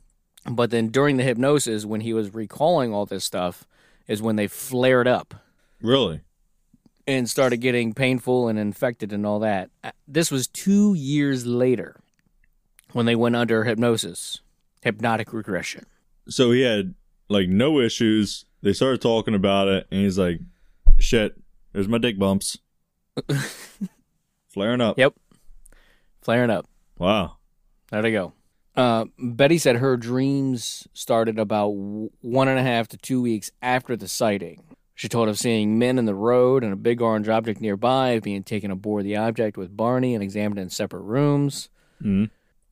But then during the hypnosis, when he was recalling all this stuff, is when they flared up Really? and started getting painful and infected and all that. Uh, This was two years later when they went under hypnosis, hypnotic regression. So he had like no issues. They started talking about it, and he's like, "Shit, there's my dick bumps, flaring up." Yep. Flaring up. Wow. There they go. Uh, Betty said her dreams started about one and a half to two weeks after the sighting. She told of seeing men in the road and a big orange object nearby, of being taken aboard the object with Barney and examined in separate rooms. Mhm.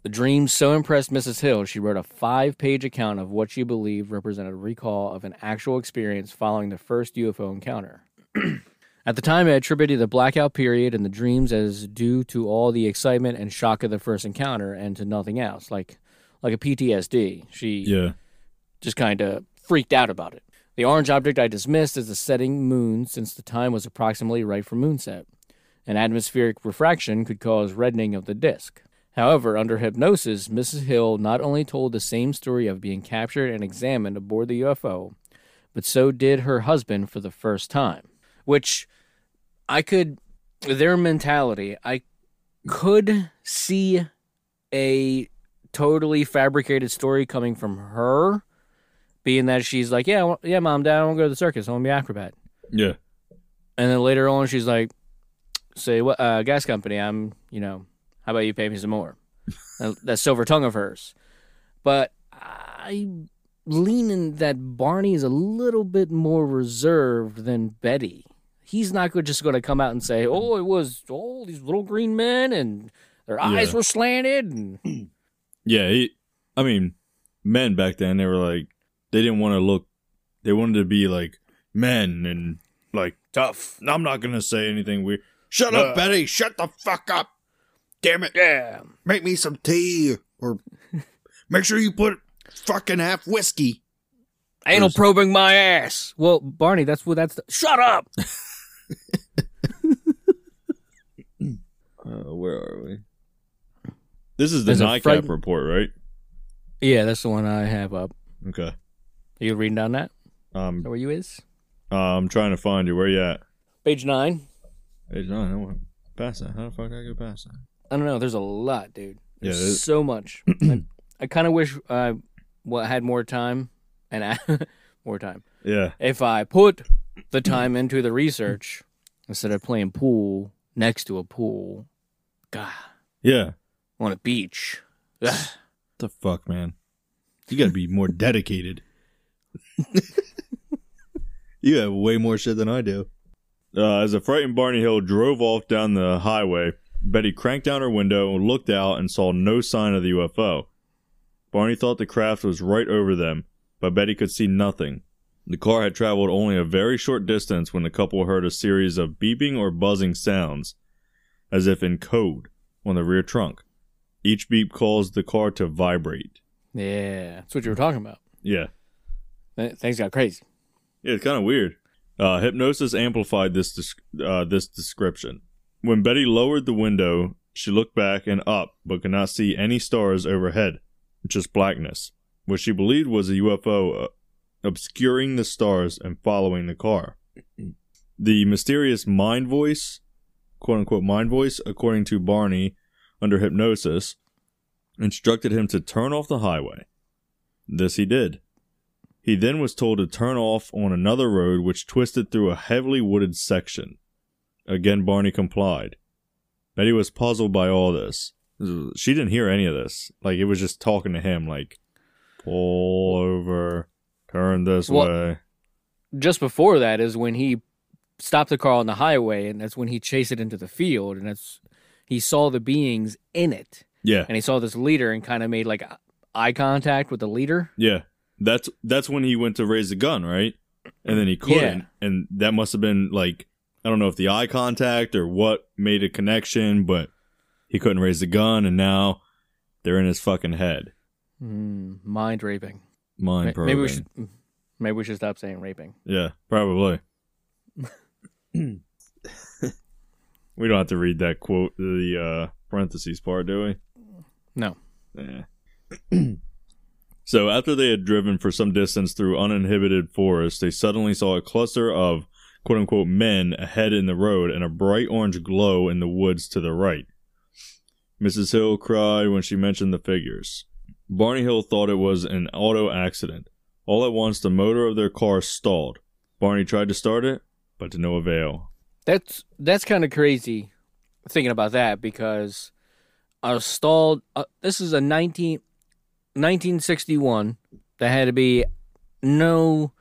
The dream so impressed Mrs. Hill, she wrote a five page account of what she believed represented a recall of an actual experience following the first UFO encounter. At the time, I attributed the blackout period and the dreams as due to all the excitement and shock of the first encounter and to nothing else, like like a PTSD. She Yeah. just kind of freaked out about it. The orange object I dismissed as the setting moon since the time was approximately right for moonset. An atmospheric refraction could cause reddening of the disk. However, under hypnosis, Mrs. Hill not only told the same story of being captured and examined aboard the UFO, but so did her husband for the first time. Which I could, their mentality, I could see a totally fabricated story coming from her, being that she's like, yeah, well, yeah, mom, dad, I want to go to the circus. I want to be acrobat. Yeah. And then later on, she's like, say, what, uh, gas company, I'm, you know, how about you pay me some more? that, silver tongue of hers. But I lean in that Barney is a little bit more reserved than Betty. He's not just going to come out and say, oh, it was all these little green men and their eyes Yeah. were slanted. And Yeah. He, I mean, men back then they were like they didn't want to look. They wanted to be like men and like tough. I'm not gonna say anything weird. Shut up, uh, Betty. Shut the fuck up. Damn it. yeah. Make me some tea or make sure you put fucking half whiskey. Anal probing my ass. Well, Barney, that's what that's. shut up. Uh, where are we? This is the There's a NICAP frighten- report, right? Yeah, that's the one I have up. Okay. Are you reading down that? Um, Where you is? uh, I'm trying to find you. Where you at? Page nine. Page nine. I went past that. How the fuck did I go past that? I don't know. There's a lot, dude. Yeah, There's there's- so much. I, I kind of wish I well, had more time and I, more time. Yeah. If I put the time into the research instead of playing pool next to a pool, God, Yeah. on a beach. Ugh. the fuck, man? You gotta be more dedicated. you have way more shit than I do. Uh, as a frightened Barney Hill drove off down the highway, Betty cranked down her window, looked out, and saw no sign of the UFO. Barney thought the craft was right over them, but Betty could see nothing. The car had traveled only a very short distance when the couple heard a series of beeping or buzzing sounds, as if in code, on the rear trunk. Each beep caused the car to vibrate. Yeah, that's what you were talking about. Yeah. Things got crazy. Yeah, it's kind of weird. Uh, hypnosis amplified this des- uh, this description. When Betty lowered the window, she looked back and up, but could not see any stars overhead, just blackness, which she believed was a UFO uh, obscuring the stars and following the car. The mysterious mind voice, quote unquote mind voice, according to Barney, under hypnosis, instructed him to turn off the highway. This he did. He then was told to turn off on another road which twisted through a heavily wooded section. Again, Barney complied. Betty was puzzled by all this. She didn't hear any of this. Like, it was just talking to him, like, pull over, turn this Well- way. Just before that is when he stopped the car on the highway, and that's when he chased it into the field, and that's he saw the beings in it, Yeah, and he saw this leader and kind of made like eye contact with the leader. yeah. That's that's when he went to raise the gun, right? And then he couldn't, and that must have been like I don't know if the eye contact or what made a connection, but he couldn't raise the gun, and now they're in his fucking head. Mm, mind raping. Mind Ma- Maybe we should. Maybe we should stop saying raping. Yeah, probably. we don't have to read that quote, the uh, parentheses part, do we? No. Yeah. so after they had driven for some distance through uninhibited forest, they suddenly saw a cluster of quote unquote men ahead in the road and a bright orange glow in the woods to the right. Mrs. Hill cried when she mentioned the figures. Barney Hill thought it was an auto accident. All at once, the motor of their car stalled. Barney tried to start it, but to no avail. That's that's kind of crazy thinking about that because a stalled. Uh, this is a 19, 1961 that had to be no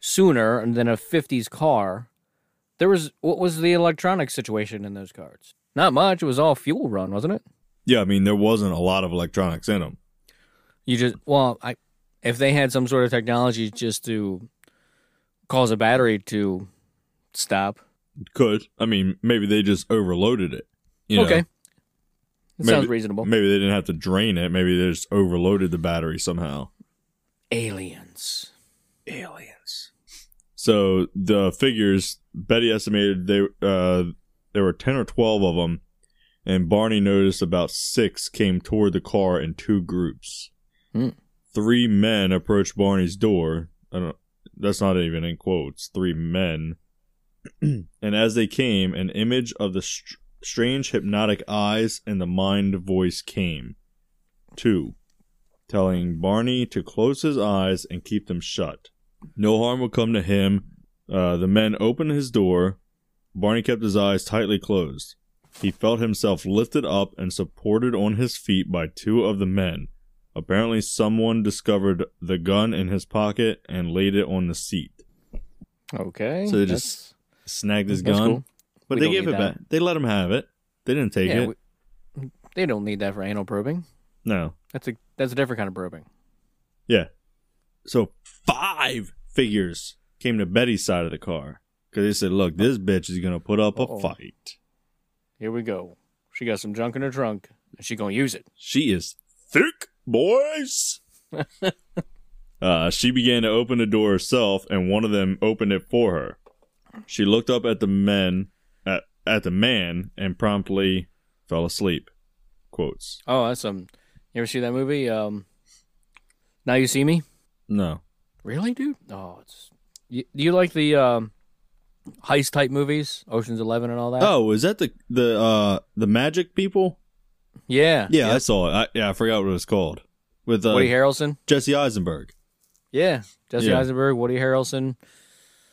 sooner than a 50s car. There was what was the electronic situation in those cars? Not much. It was all fuel run, wasn't it? Yeah, I mean, there wasn't a lot of electronics in them. You just well, I if they had some sort of technology just to cause a battery to stop. Could. I mean, maybe they just overloaded it. you know? okay, that Maybe- sounds reasonable. Maybe they didn't have to drain it. Maybe they just overloaded the battery somehow. Aliens. Aliens. So the figures Betty estimated they uh there were ten or twelve of them, and Barney noticed about six came toward the car in two groups. Hmm. Three men approached Barney's door. I don't. That's not even in quotes. Three men. and as they came, an image of the str- strange hypnotic eyes and the mind voice came. Two, telling Barney to close his eyes and keep them shut. No harm will come to him. Uh, the men opened his door. Barney kept his eyes tightly closed. He felt himself lifted up and supported on his feet by two of the men. Apparently, someone discovered the gun in his pocket and laid it on the seat. Okay. So they just snagged his gun, cool. but We they gave it that. back. They let him have it. They didn't take yeah, it. we- they don't need that for anal probing. no. That's a that's a different kind of probing. Yeah. So five figures came to Betty's side of the car because they said, "Look, this bitch is gonna put up a Uh-oh. fight. Here we go. She got some junk in her trunk, and she gonna use it. She is thick, boys." uh, she began to open the door herself, and one of them opened it for her. She looked up at the men at at the man and promptly fell asleep. Quotes. Oh, that's um. You ever see that movie? Um, now you see me. No. Really, dude? Oh, it's. You, do you like the um, heist type movies, Ocean's Eleven and all that? Oh, is that the the uh the magic people? yeah, Yeah, I saw it. I, yeah, I forgot what it was called. With uh, Woody Harrelson. Jesse Eisenberg, Yeah, Jesse Yeah. Eisenberg, Woody Harrelson,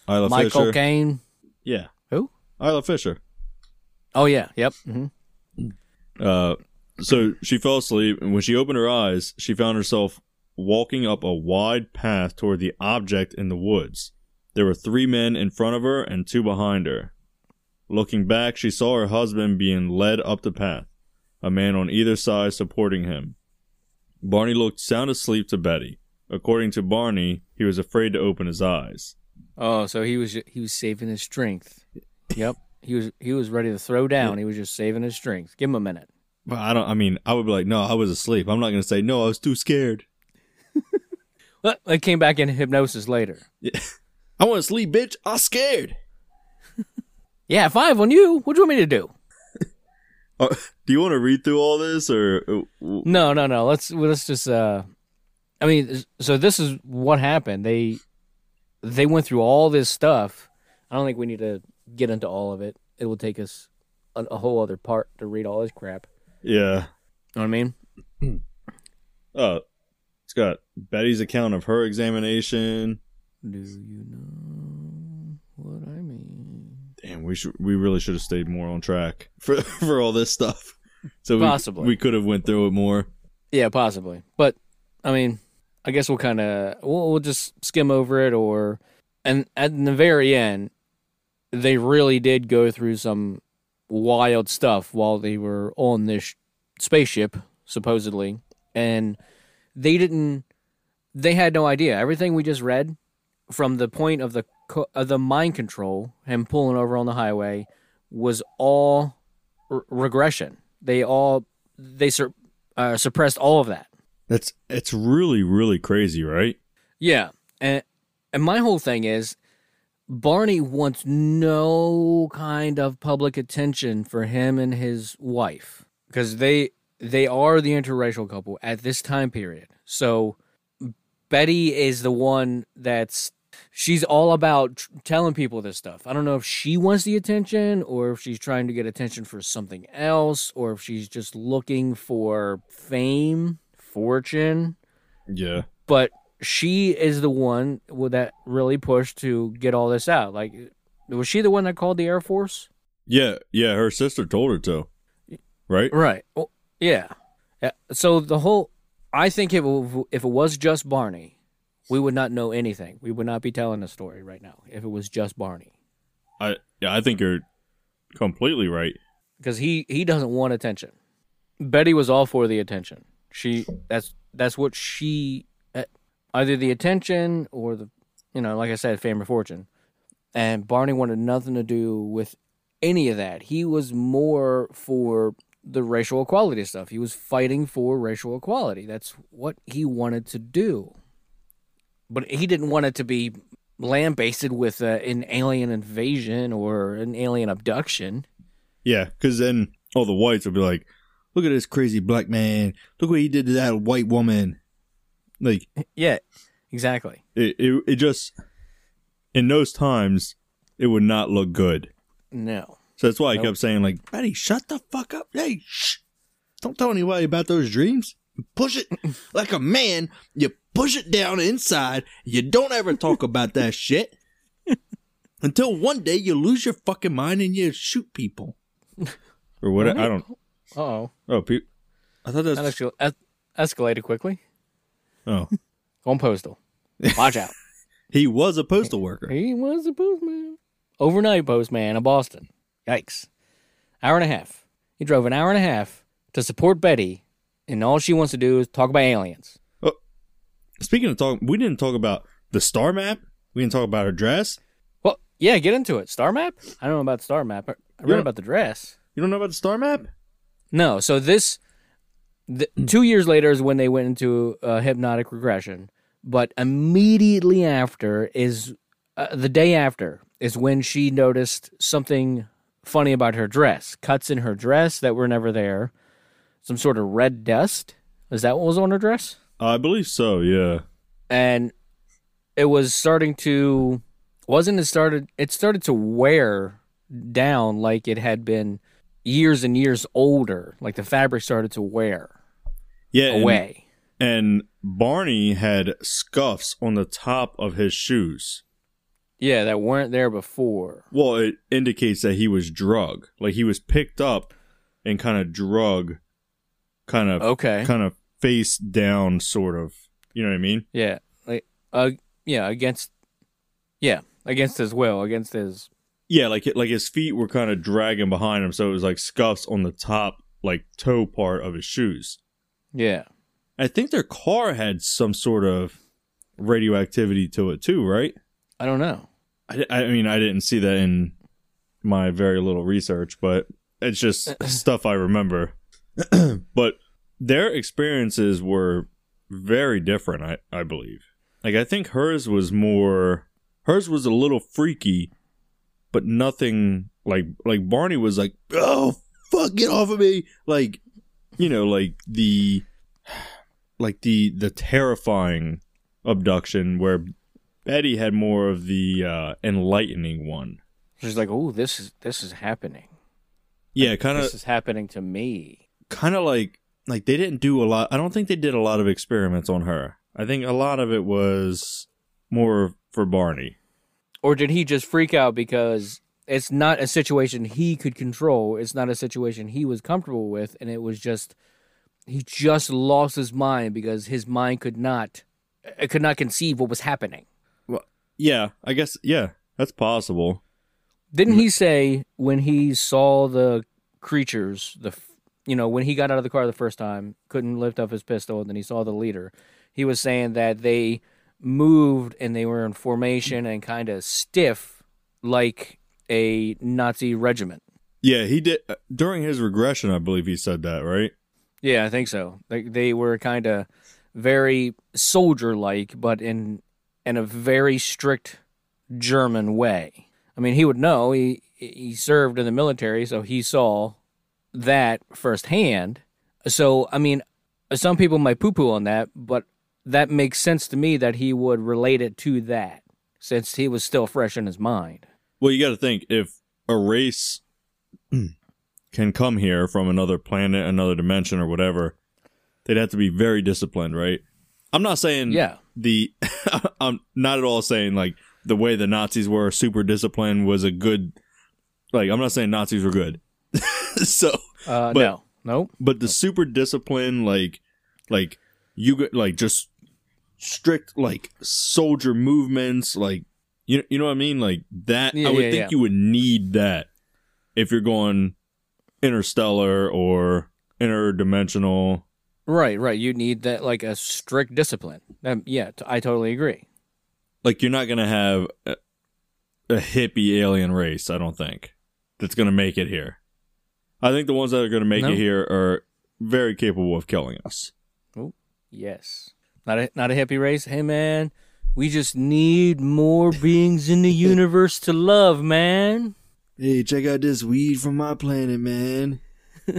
Isla Michael Fisher. Caine. Yeah, Who? Isla Fisher. Oh yeah, yep. hmm Uh, so she fell asleep, and when she opened her eyes, she found herself walking up a wide path toward the object in the woods. There were three men in front of her and two behind her. Looking back, she saw her husband being led up the path, a man on either side supporting him. Barney looked sound asleep to Betty. According to Barney, he was afraid to open his eyes. Oh, so he was he was saving his strength. Yep, he was he was ready to throw down. He was just saving his strength. Give him a minute. But I don't, I mean, I would be like, no, I was asleep. I'm not going to say, no, I was too scared. I came back in hypnosis later. I want to sleep, bitch. I was scared. Yeah, five on you. What do you want me to do? Uh, do you want to read through all this or uh, No, no, no. Let's let's just. uh I mean, so this is what happened. They they went through all this stuff. I don't think we need to get into all of it. It will take us a, a whole other part to read all this crap. yeah? You know what I mean? Uh, it's got Betty's account of her examination. Do you know what I mean? Damn, we should we really should have stayed more on track for for all this stuff. So we, Possibly. we could have went through it more. Yeah, possibly. But I mean, I guess we'll kind of we'll, we'll just skim over it, or and at the very end, they really did go through some wild stuff while they were on this spaceship, supposedly, and they didn't. They had no idea. Everything we just read, from the point of the co- of the mind control, him pulling over on the highway, was all r- regression. They all they sur- uh, suppressed all of that. That's it's really really crazy, right? Yeah, and and my whole thing is Barney wants no kind of public attention for him and his wife because they they are the interracial couple at this time period. So Betty is the one that's she's all about tr- telling people this stuff. I don't know if she wants the attention or if she's trying to get attention for something else or if she's just looking for fame, fortune Yeah. but she is the one that really pushed to get all this out. Like, was she the one that called the Air Force? Yeah, yeah. Her sister told her to. Right? Right. Well, yeah. Yeah. So the whole, I think if it, if it was just Barney, we would not know anything. We would not be telling the story right now if it was just Barney, I yeah, I think you're completely right. because he he doesn't want attention. Betty was all for the attention. She that's that's what she eh, either the attention or the you know like I said fame or fortune. And Barney wanted nothing to do with any of that. He was more for the racial equality stuff. He was fighting for racial equality. That's what he wanted to do. But he didn't want it to be lambasted with uh, an alien invasion or an alien abduction. Yeah, because then all the whites would be like, "Look at this crazy black man! Look what he did to that white woman!" Like Yeah, exactly. it, it, it just in those times it would not look good. No. So that's why I Nope. kept saying like, "Betty, shut the fuck up! Hey, shh! Don't tell anybody about those dreams. You push it like a man. You push it down inside. You don't ever talk about that shit until one day you lose your fucking mind and you shoot people or what? I don't. Uh-oh. Oh, pe- I thought That that's. escal- es- escalated quickly. Oh, Going postal. Watch out. he was a postal worker. he was a postman. Overnight postman of Boston. Yikes. Hour and a half. He drove an hour and a half to support Betty, and all she wants to do is talk about aliens. Speaking of talk, we didn't talk about the star map. We didn't talk about her dress. Well, yeah, get into it. Star map? I don't know about Star map. I read about the dress. You don't know about the star map? No, so this th- two years later is when they went into uh, hypnotic regression, but immediately after is uh, the day after is when she noticed something funny about her dress, cuts in her dress that were never there, some sort of red dust. Is that what was on her dress? I believe so. Yeah. And it was starting to wasn't it started it started to wear down like it had been years and years older like the fabric started to wear Yeah, and- away and Barney had scuffs on the top of his shoes. Yeah that weren't there before Well, it indicates that he was drug. Like he was picked up and kind of drug, kind of, okay kind of face down, sort of. You know what I mean? yeah like uh yeah against yeah against his will against his Yeah, like like his feet were kind of dragging behind him, so it was like scuffs on the top, like toe part of his shoes. yeah I think their car had some sort of radioactivity to it too, right? I don't know I, I mean, I didn't see that in my very little research, but it's just stuff I remember. but their experiences were very different, I, I believe. Like, I think hers was more, hers was a little freaky, but nothing like, like Barney was like, oh, fuck, get off of me. Like, you know, like the, like the, the terrifying abduction where Betty had more of the uh, enlightening one. she's like oh this is this is happening Yeah, kind of, this is happening to me kind of like like they didn't do a lot. I don't think they did a lot of experiments on her. I think a lot of it was more for Barney. Or did he just freak out because it's not a situation he could control? It's not a situation he was comfortable with, and it was just he just lost his mind because his mind could not it could not conceive what was happening. Yeah, I guess. Yeah, that's possible. Didn't he say when he saw the creatures, the you know when he got out of the car the first time, couldn't lift up his pistol, and then he saw the leader. He was saying that they moved and they were in formation and kind of stiff, like a Nazi regiment. Yeah, he did uh, during his regression. I believe he said that, right? Yeah, I think so. They they were kind of very soldier like, but in in a very strict German way. I mean, he would know. He he served in the military, so he saw that firsthand. So, I mean, some people might poo poo on that, but that makes sense to me that he would relate it to that, since he was still fresh in his mind. Well, you got to think if a race can come here from another planet, another dimension, or whatever, they'd have to be very disciplined, right? I'm not saying Yeah. the I'm not at all saying like the way the Nazis were super disciplined was a good like I'm not saying Nazis were good. so Uh, But- no, no. but the super discipline like like you get like just strict like soldier movements like you you know what I mean like that Yeah, I would yeah, think yeah. you would need that if you're going interstellar or interdimensional Right, right. You need that like a strict discipline. Um, yeah, t- I totally agree. like you're not gonna have a, a hippie alien race. I don't think that's gonna make it here. I think the ones that are gonna make No. it here are very capable of killing us. Oh Yes. Not a not a hippie race. Hey man, we just need more beings in the universe to love, man. Hey, check out this weed from my planet, man.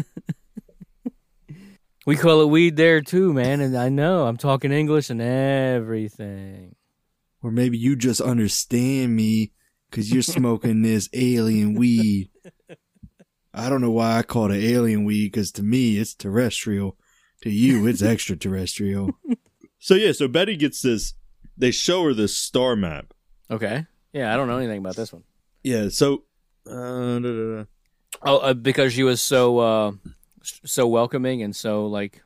We call it weed there too, man, and I know I'm talking English and everything. Or maybe you just understand me because you're smoking this alien weed. I don't know why I call it alien weed because to me it's terrestrial. To you, it's extraterrestrial. So yeah, so Betty gets this. They show her this star map. Okay. Yeah, I don't know anything about this one. Yeah. So. Uh, da, da, da. Oh, uh, because she was so uh, s- so welcoming and so like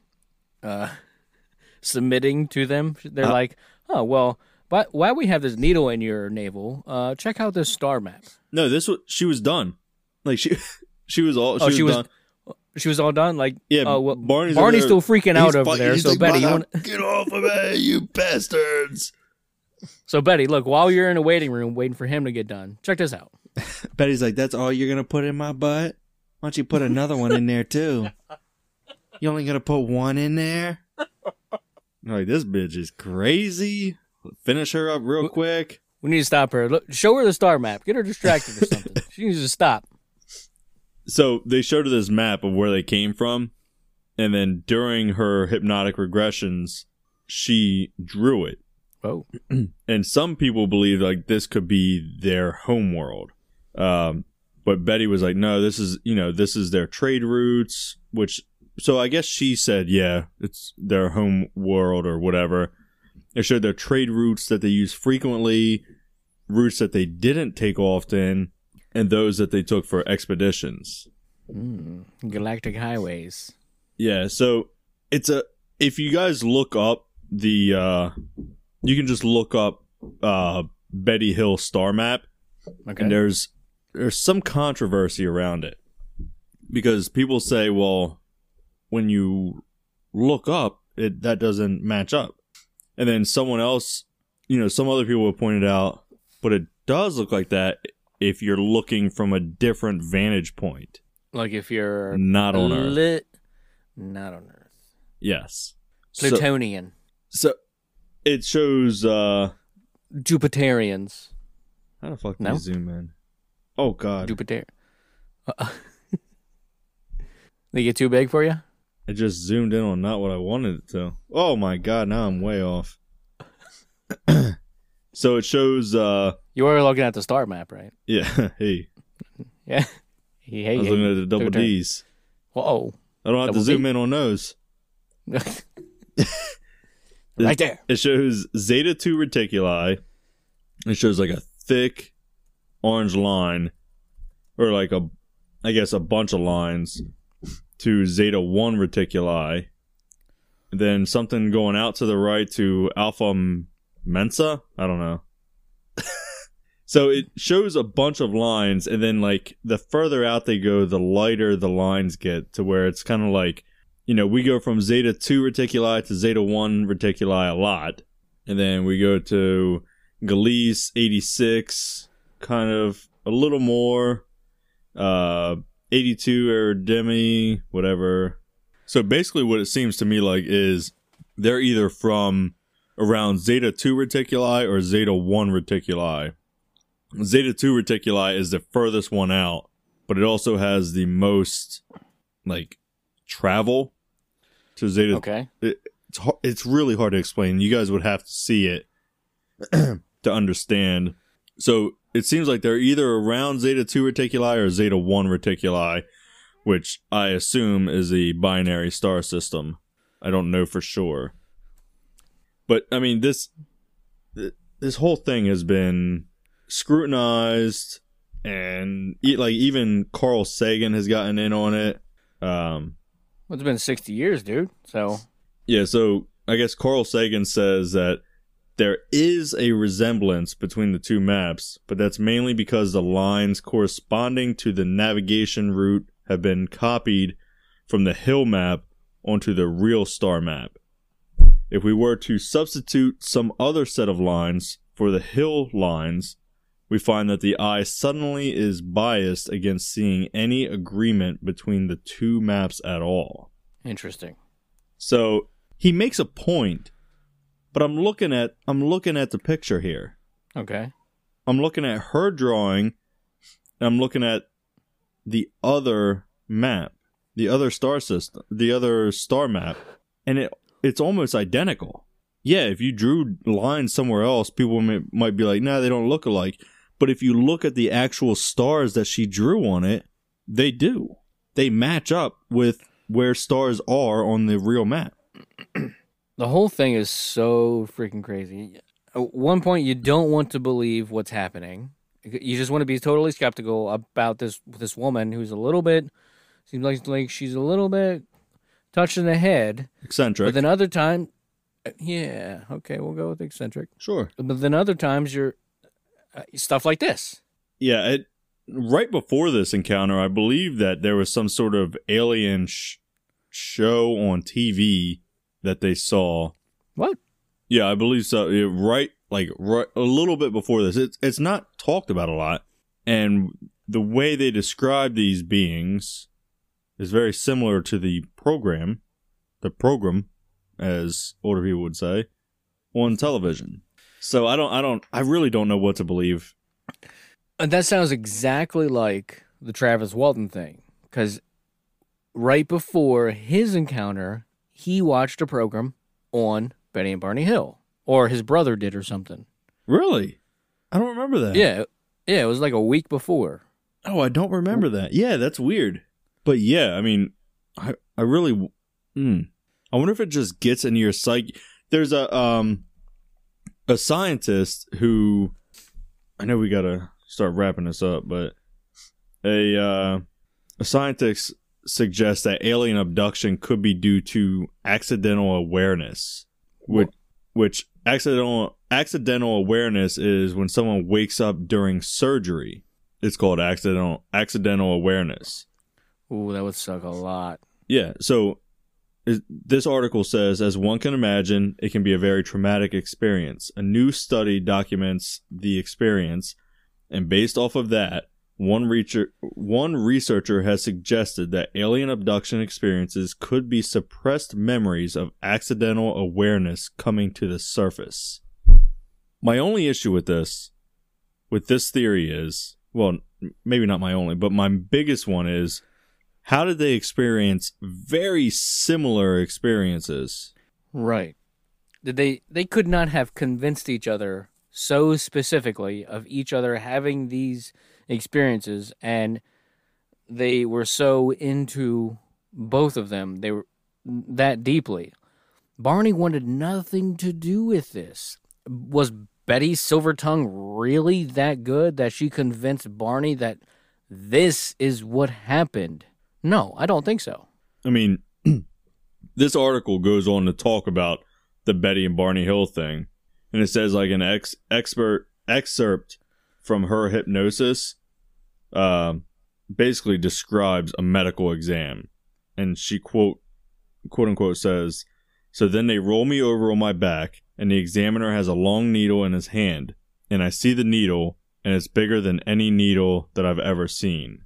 uh, submitting to them. They're Uh, like, oh well, why why we have this needle in your navel? Uh, check out this star map. No, this was she was done. Like she, she was all. She Oh, was she was- done. She was all done. Like, Yeah, oh, well, Barney's Barney's, still freaking out He's over there. So like, Betty, you "Mother, want, get off of me, you bastards! so Betty, look, while you're in a waiting room waiting for him to get done, check this out. Betty's like, that's all you're gonna put in my butt? Why don't you put another one in there too? You only gonna put one in there? Like this bitch is crazy. Finish her up real quick. We need to stop her. Look, show her the star map. Get her distracted or something. she needs to stop. So they showed her this map of where they came from, and then during her hypnotic regressions, she drew it Oh, and some people believe like this could be their home world. Um, but Betty was like, no, this is you know this is their trade routes. Which so I guess she said, yeah, it's their home world or whatever. It showed their trade routes that they use frequently, routes that they didn't take often, and those that they took for expeditions. mm. galactic highways. Yeah, so it's a if you guys look up the uh you can just look up uh Betty Hill star map Okay. and there's there's some controversy around it. Because people say, well, when you look up, it that doesn't match up. And then someone else, you know, some other people have pointed out, but it does look like that if you're looking from a different vantage point, like if you're not on Earth. lit, not on Earth. Yes. So- Plutonian, So it shows uh Jupiterians, how the fuck do No? you zoom in? Oh god. Jupiter. Uh, they get too big for you? It just zoomed in on not what I wanted it to. Oh my god, now I'm way off. so it shows uh You were looking at the star map, right? yeah, hey. Yeah. Hey, I was hey. looking at the double. D's. Whoa. I don't have Double to zoom D? in on those. right there. It shows Zeta 2 reticuli. It shows like a thick orange line or like a I guess a bunch of lines to Zeta 1 reticuli. Then something going out to the right to Alpha Mensa? I don't know. so it shows a bunch of lines and then like the further out they go the lighter the lines get to where it's kind of like you know, we go from zeta 2 reticuli to zeta 1 reticuli a lot. And then we go to Gliese 86, kind of a little more. Uh, 82 Eridani, whatever. So basically, what it seems to me like is they're either from around zeta 2 reticuli or zeta 1 reticuli. Zeta 2 reticuli is the furthest one out, but it also has the most, like, travel to zeta Okay. it's it's really hard to explain. You guys would have to see it to understand. So it seems like they're either around Zeta 2 reticuli or Zeta 1 reticuli, which I assume is a binary star system. I don't know for sure. But I mean this this whole thing has been scrutinized and like even Carl Sagan has gotten in on it. Um Well, it's been 60 years, dude. So, Yeah, so I guess Carl Sagan says that there is a resemblance between the two maps, but that's mainly because the lines corresponding to the navigation route have been copied from the hill map onto the real star map. If we were to substitute some other set of lines for the hill lines, we find that the eye suddenly is biased against seeing any agreement between the two maps at all. interesting. So he makes a point, but I'm looking at I'm looking at the picture here. Okay. I'm looking at her drawing, and I'm looking at the other map, the other star system, the other star map, and it it's almost identical. Yeah, if you drew lines somewhere else, people may, might be like, "Nah, they don't look alike." But if you look at the actual stars that she drew on it, they do. They match up with where stars are on the real map. The whole thing is so freaking crazy. At one point, you don't want to believe what's happening. You just want to be totally skeptical about this this woman who's a little bit seems like like she's a little bit touching the head. Eccentric. But then other time, yeah, okay, we'll go with eccentric. sure. But then other times, you're uh, stuff like this. Yeah, it, right before this encounter, I believe that there was some sort of alien sh- show on TV that they saw. What? Yeah, I believe so. Yeah, right, like right a little bit before this. It's it's not talked about a lot, and the way they describe these beings is very similar to the program, the program, as older people would say, on television. So I don't, I don't, I really don't know what to believe. And that sounds exactly like the Travis Walton thing. Because right before his encounter, he watched a program on Betty and Barney Hill or his brother did or something. Really? I don't remember that. Yeah, yeah, it was like a week before. Oh, I don't remember that. Yeah, that's weird. But yeah, I mean, I I really, mm, I wonder if it just gets into your psyche. There's a um a scientist who I know we gotta start wrapping this up, but a uh, a scientist suggests that alien abduction could be due to accidental awareness, which which accidental accidental awareness is when someone wakes up during surgery. It's called accidental accidental awareness. Ooh, that would suck a lot. Yeah. So this article says, as one can imagine, it can be a very traumatic experience. A new study documents the experience, and based off of that, one, one researcher has suggested that alien abduction experiences could be suppressed memories of accidental awareness coming to the surface. My only issue with this, with this theory is, well, maybe not my only, but my biggest one is, how did they experience very similar experiences? Right. Did they they could not have convinced each other so specifically of each other having these experiences and they were so into both of them. They were that deeply. Barney wanted nothing to do with this. Was Betty Silvertongue really that good that she convinced Barney that this is what happened? No, I don't think so. I mean, this article goes on to talk about the Betty and Barney Hill thing, and it says like an ex- expert excerpt from her hypnosis, um, basically describes a medical exam, and she quote quote unquote says, "So then they roll me over on my back, and the examiner has a long needle in his hand, and I see the needle, and it's bigger than any needle that I've ever seen."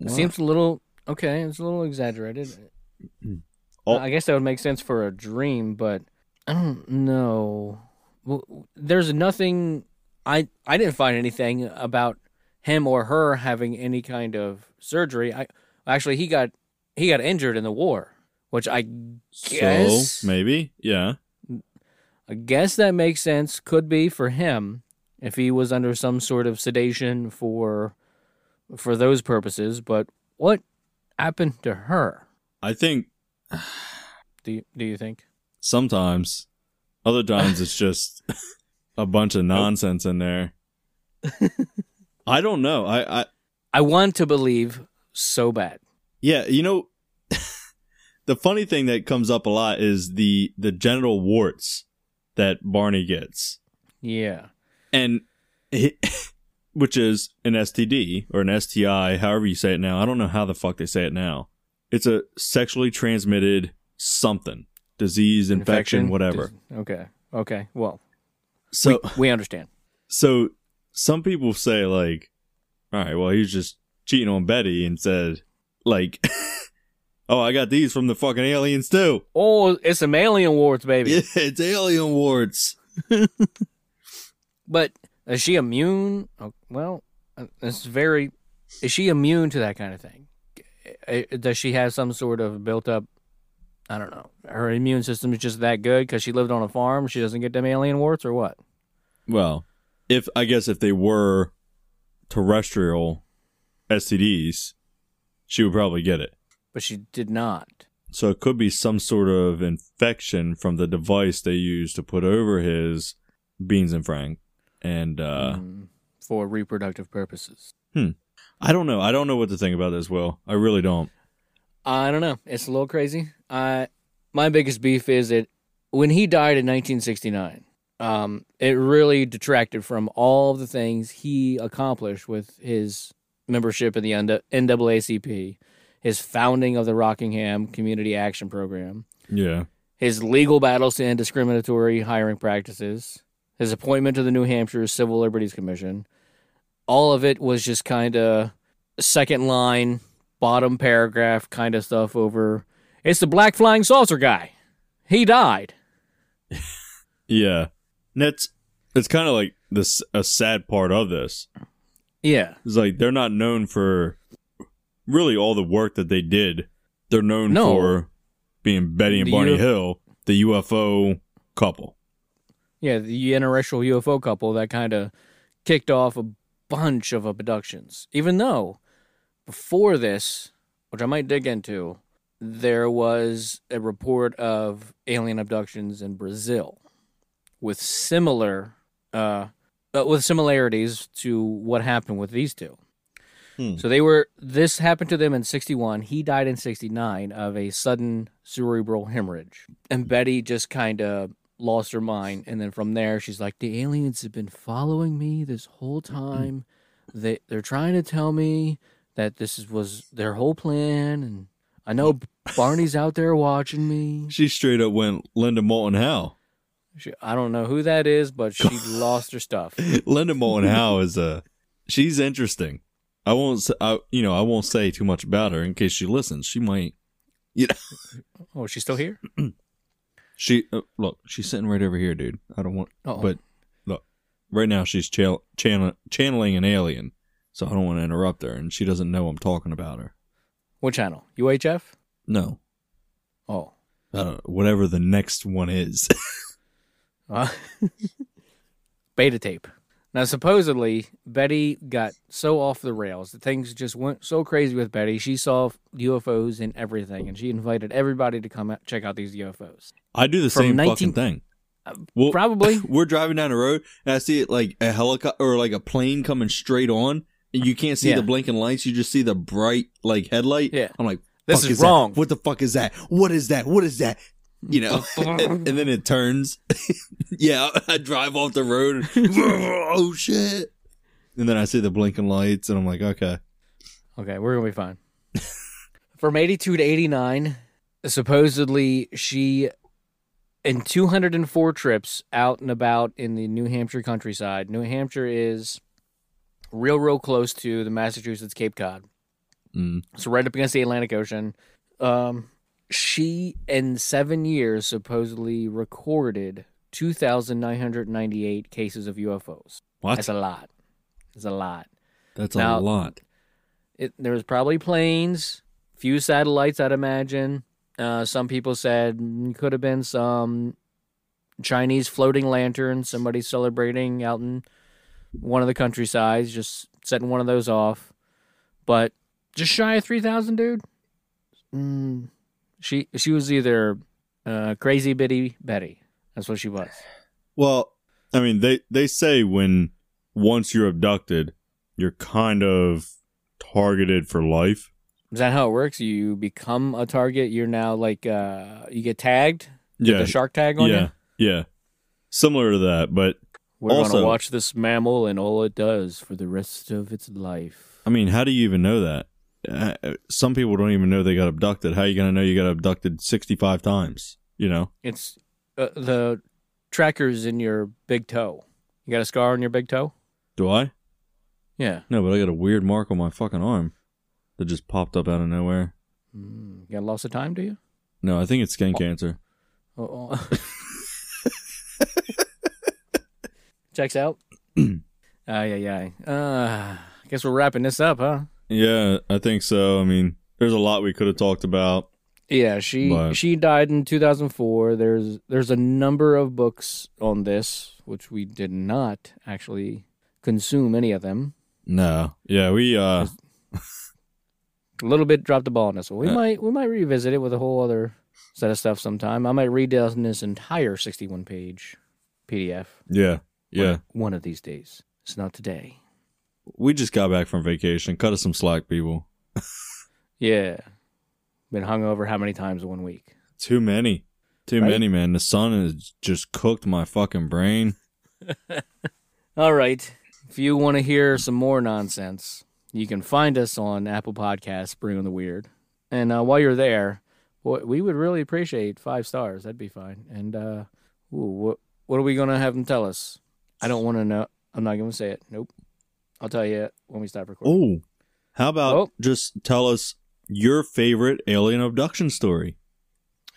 It seems a little okay. It's a little exaggerated. All- I guess that would make sense for a dream, but I don't know. Well, There's nothing. I I didn't find anything about him or her having any kind of surgery. I actually he got he got injured in the war, which I guess So maybe, yeah. I guess that makes sense. Could be for him if he was under some sort of sedation for for those purposes. But what happened to her? I think Do you, do you think? sometimes, other times it's just a bunch of nonsense in there. I don't know. I, I I want to believe so bad. yeah, you know, the funny thing that comes up a lot is the the genital warts that Barney gets, Yeah. and which is an STD or an STI, however you say it now. I don't know how the fuck they say it now. It's a sexually transmitted something, disease, infection, whatever. Dis- Okay. Okay. Well, So we, we understand. so some people say like, all right, well, he was just cheating on Betty and said like, oh, I got these from the fucking aliens too. Oh, it's some alien warts, baby. Yeah, it's alien warts. But is she immune? Oh, well, uh, it's very. Is she immune to that kind of thing? Uh, Does she have some sort of built up? I don't know. Her immune system is just that good because she lived on a farm. She doesn't get them alien warts, or what? Well, if I guess if they were terrestrial STDs, she would probably get it. But she did not. So it could be some sort of infection from the device they used to put over his beans and frank. And uh Mm, for reproductive purposes. Hmm. I don't know. I don't know what to think about this, Will. I really don't. I don't know. It's a little crazy. I my biggest beef is that when he died in 1969, um, it really detracted from all of the things he accomplished with his membership in the NAACP, his founding of the Rockingham Community Action Program, Yeah. his legal battles to end discriminatory hiring practices, his appointment to the New Hampshire Civil Liberties Commission. All of it was just kind of second line, bottom paragraph kind of stuff over. It's the black flying saucer guy. He died. Yeah. And that's it's kind of like this a sad part of this. Yeah. It's like they're not known for really all the work that they did. They're known No. for being Betty and The Barney uni- Hill, the UFO couple. Yeah, the interracial UFO couple that kind of kicked off a bunch of abductions. Even though before this, which I might dig into, there was a report of alien abductions in Brazil with similar uh, uh with similarities to what happened with these two. Hmm. So they were this happened to them in 61. He died in 69 of a sudden cerebral hemorrhage. And Betty just kind of lost her mind and then from there she's like the aliens have been following me this whole time. They they're trying to tell me that this is, was their whole plan and I know Barney's out there watching me. She straight up went Linda Moulton Howe. She, I don't know who that is, but she lost her stuff. Linda Moulton Howe is a she's interesting. I won't say, I, you know I won't say too much about her in case she listens. She might you know Oh, she's still here? she uh, look she's sitting right over here, dude. I don't want Oh, but look right now she's channel, channel, channeling an alien, so I don't want to interrupt her, and she doesn't know I'm talking about her. what channel? UHF? No, Oh, I whatever the next one is. Uh, beta tape. Now, supposedly, Betty got so off the rails that things just went so crazy with Betty. She saw UFOs and everything, and she invited everybody to come out, check out these UFOs. I do the From same 19 fucking thing. Well, Probably. we're driving down the road and I see it like a helicopter or like a plane coming straight on. And you can't see Yeah. the blinking lights. You just see the bright like headlight. Yeah. I'm like, This fuck is that? wrong. What the fuck is that? What is that? What is that? You know, and, and then it turns. yeah, I drive off the road. And, oh shit! And then I see the blinking lights, and I'm like, okay. Okay, we're gonna be fine. From eighty-two to eighty-nine, supposedly she, in two hundred and four trips out and about in the New Hampshire countryside. New Hampshire is real, real close to the Massachusetts Cape Cod, Mm. so right up against the Atlantic Ocean. Um, she in seven years supposedly recorded two thousand nine hundred ninety-eight cases of UFOs. What? That's a lot. That's a lot. That's Now- a lot. it, there was probably planes, few satellites, I'd imagine. Uh, some people said could have been some Chinese floating lanterns, somebody celebrating out in one of the countrysides, just setting one of those off. But just shy of three thousand, dude. Mm, she she was either uh, crazy bitty Betty. That's what she was. Well, I mean, they they say when once you're abducted, you're kind of targeted for life. Is that how it works? You become a target. You're now like uh, you get tagged. Get Yeah, the shark tag on you. yeah, yeah. Similar to that, but We're gonna watch this mammal and all it does for the rest of its life. I mean, how do you even know that? Uh, some people don't even know they got abducted. How are you going to know you got abducted 65 times? You know? It's uh, the trackers in your big toe. You got a scar on your big toe? Do I? Yeah. No, but I got a weird mark on my fucking arm that just popped up out of nowhere. Mm, you got a loss of time, do you? No, I think it's skin cancer. Oh, oh. Checks out. Ay, ay, ay. Uh, I guess we're wrapping this up, huh? Yeah, I think so. I mean, there's a lot we could have talked about. Yeah, she But- she died in 2004. There's there's a number of books on this, which we did not actually consume any of them. No. Yeah, we, uh, a little bit dropped the ball on this one. We Uh, might we might revisit it with a whole other set of stuff sometime. I might read down this entire sixty one page PDF. yeah, yeah. One of these days. It's not today. We just got back from vacation. Cut us some slack, people. Yeah. Been hung over how many times in one week? Too many. Too Right? many, man. The sun has just cooked my fucking brain. All right. If you want to hear some more nonsense, you can find us on Apple Podcasts, Bring on the Weird. And uh, while you're there, we would really appreciate five stars. That'd be fine. And uh, ooh, what what are we gonna have them tell us? I don't want to know. I'm not gonna say it. Nope. I'll tell you when we stop recording. Oh, how about Oh. just tell us your favorite alien abduction story?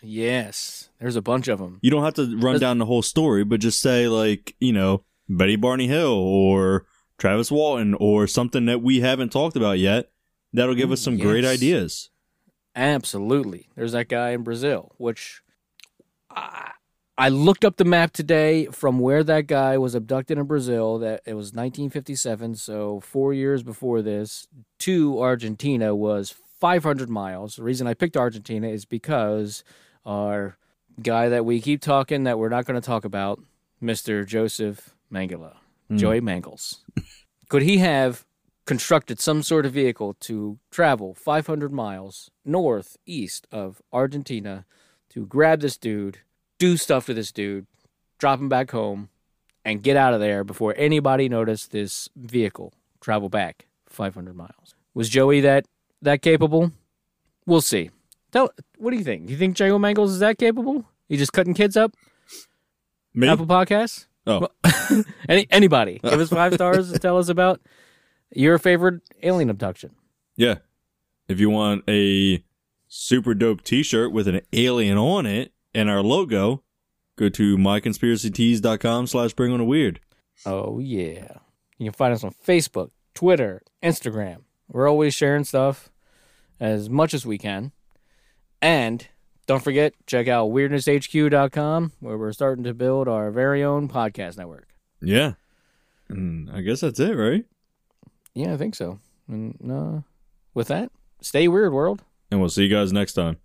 Yes, there's a bunch of them. You don't have to run down the whole story, but just say like, you know, Betty Barney Hill or Travis Walton or something that we haven't talked about yet. That'll give us some mm, great ideas. Absolutely. There's that guy in Brazil, which I, I looked up the map today from where that guy was abducted in Brazil. That it was 1957, so four years before this, to Argentina was 500 miles. The reason I picked Argentina is because our guy that we keep talking that we're not going to talk about, Mr. Joseph Mengele, hmm. Joey Mangles, could he have constructed some sort of vehicle to travel 500 miles northeast of Argentina to grab this dude, do stuff to this dude, drop him back home, and get out of there before anybody noticed this vehicle travel back 500 miles? Was Joey that that capable? We'll see. Tell, what do you think? Do you think Joey Mangles is that capable? He just cutting kids up? Me? Apple Podcasts? Oh. Any anybody? Give us five stars and tell us about your favorite alien abduction. Yeah. If you want a super dope t-shirt with an alien on it and our logo, go to myconspiracytees.com slash bring on a weird. Oh yeah. You can find us on Facebook, Twitter, Instagram. We're always sharing stuff as much as we can. And don't forget, check out weirdnesshq.com where we're starting to build our very own podcast network. Yeah. And I guess that's it, right? Yeah, I think so. And uh, with that, stay weird, world. And we'll see you guys next time.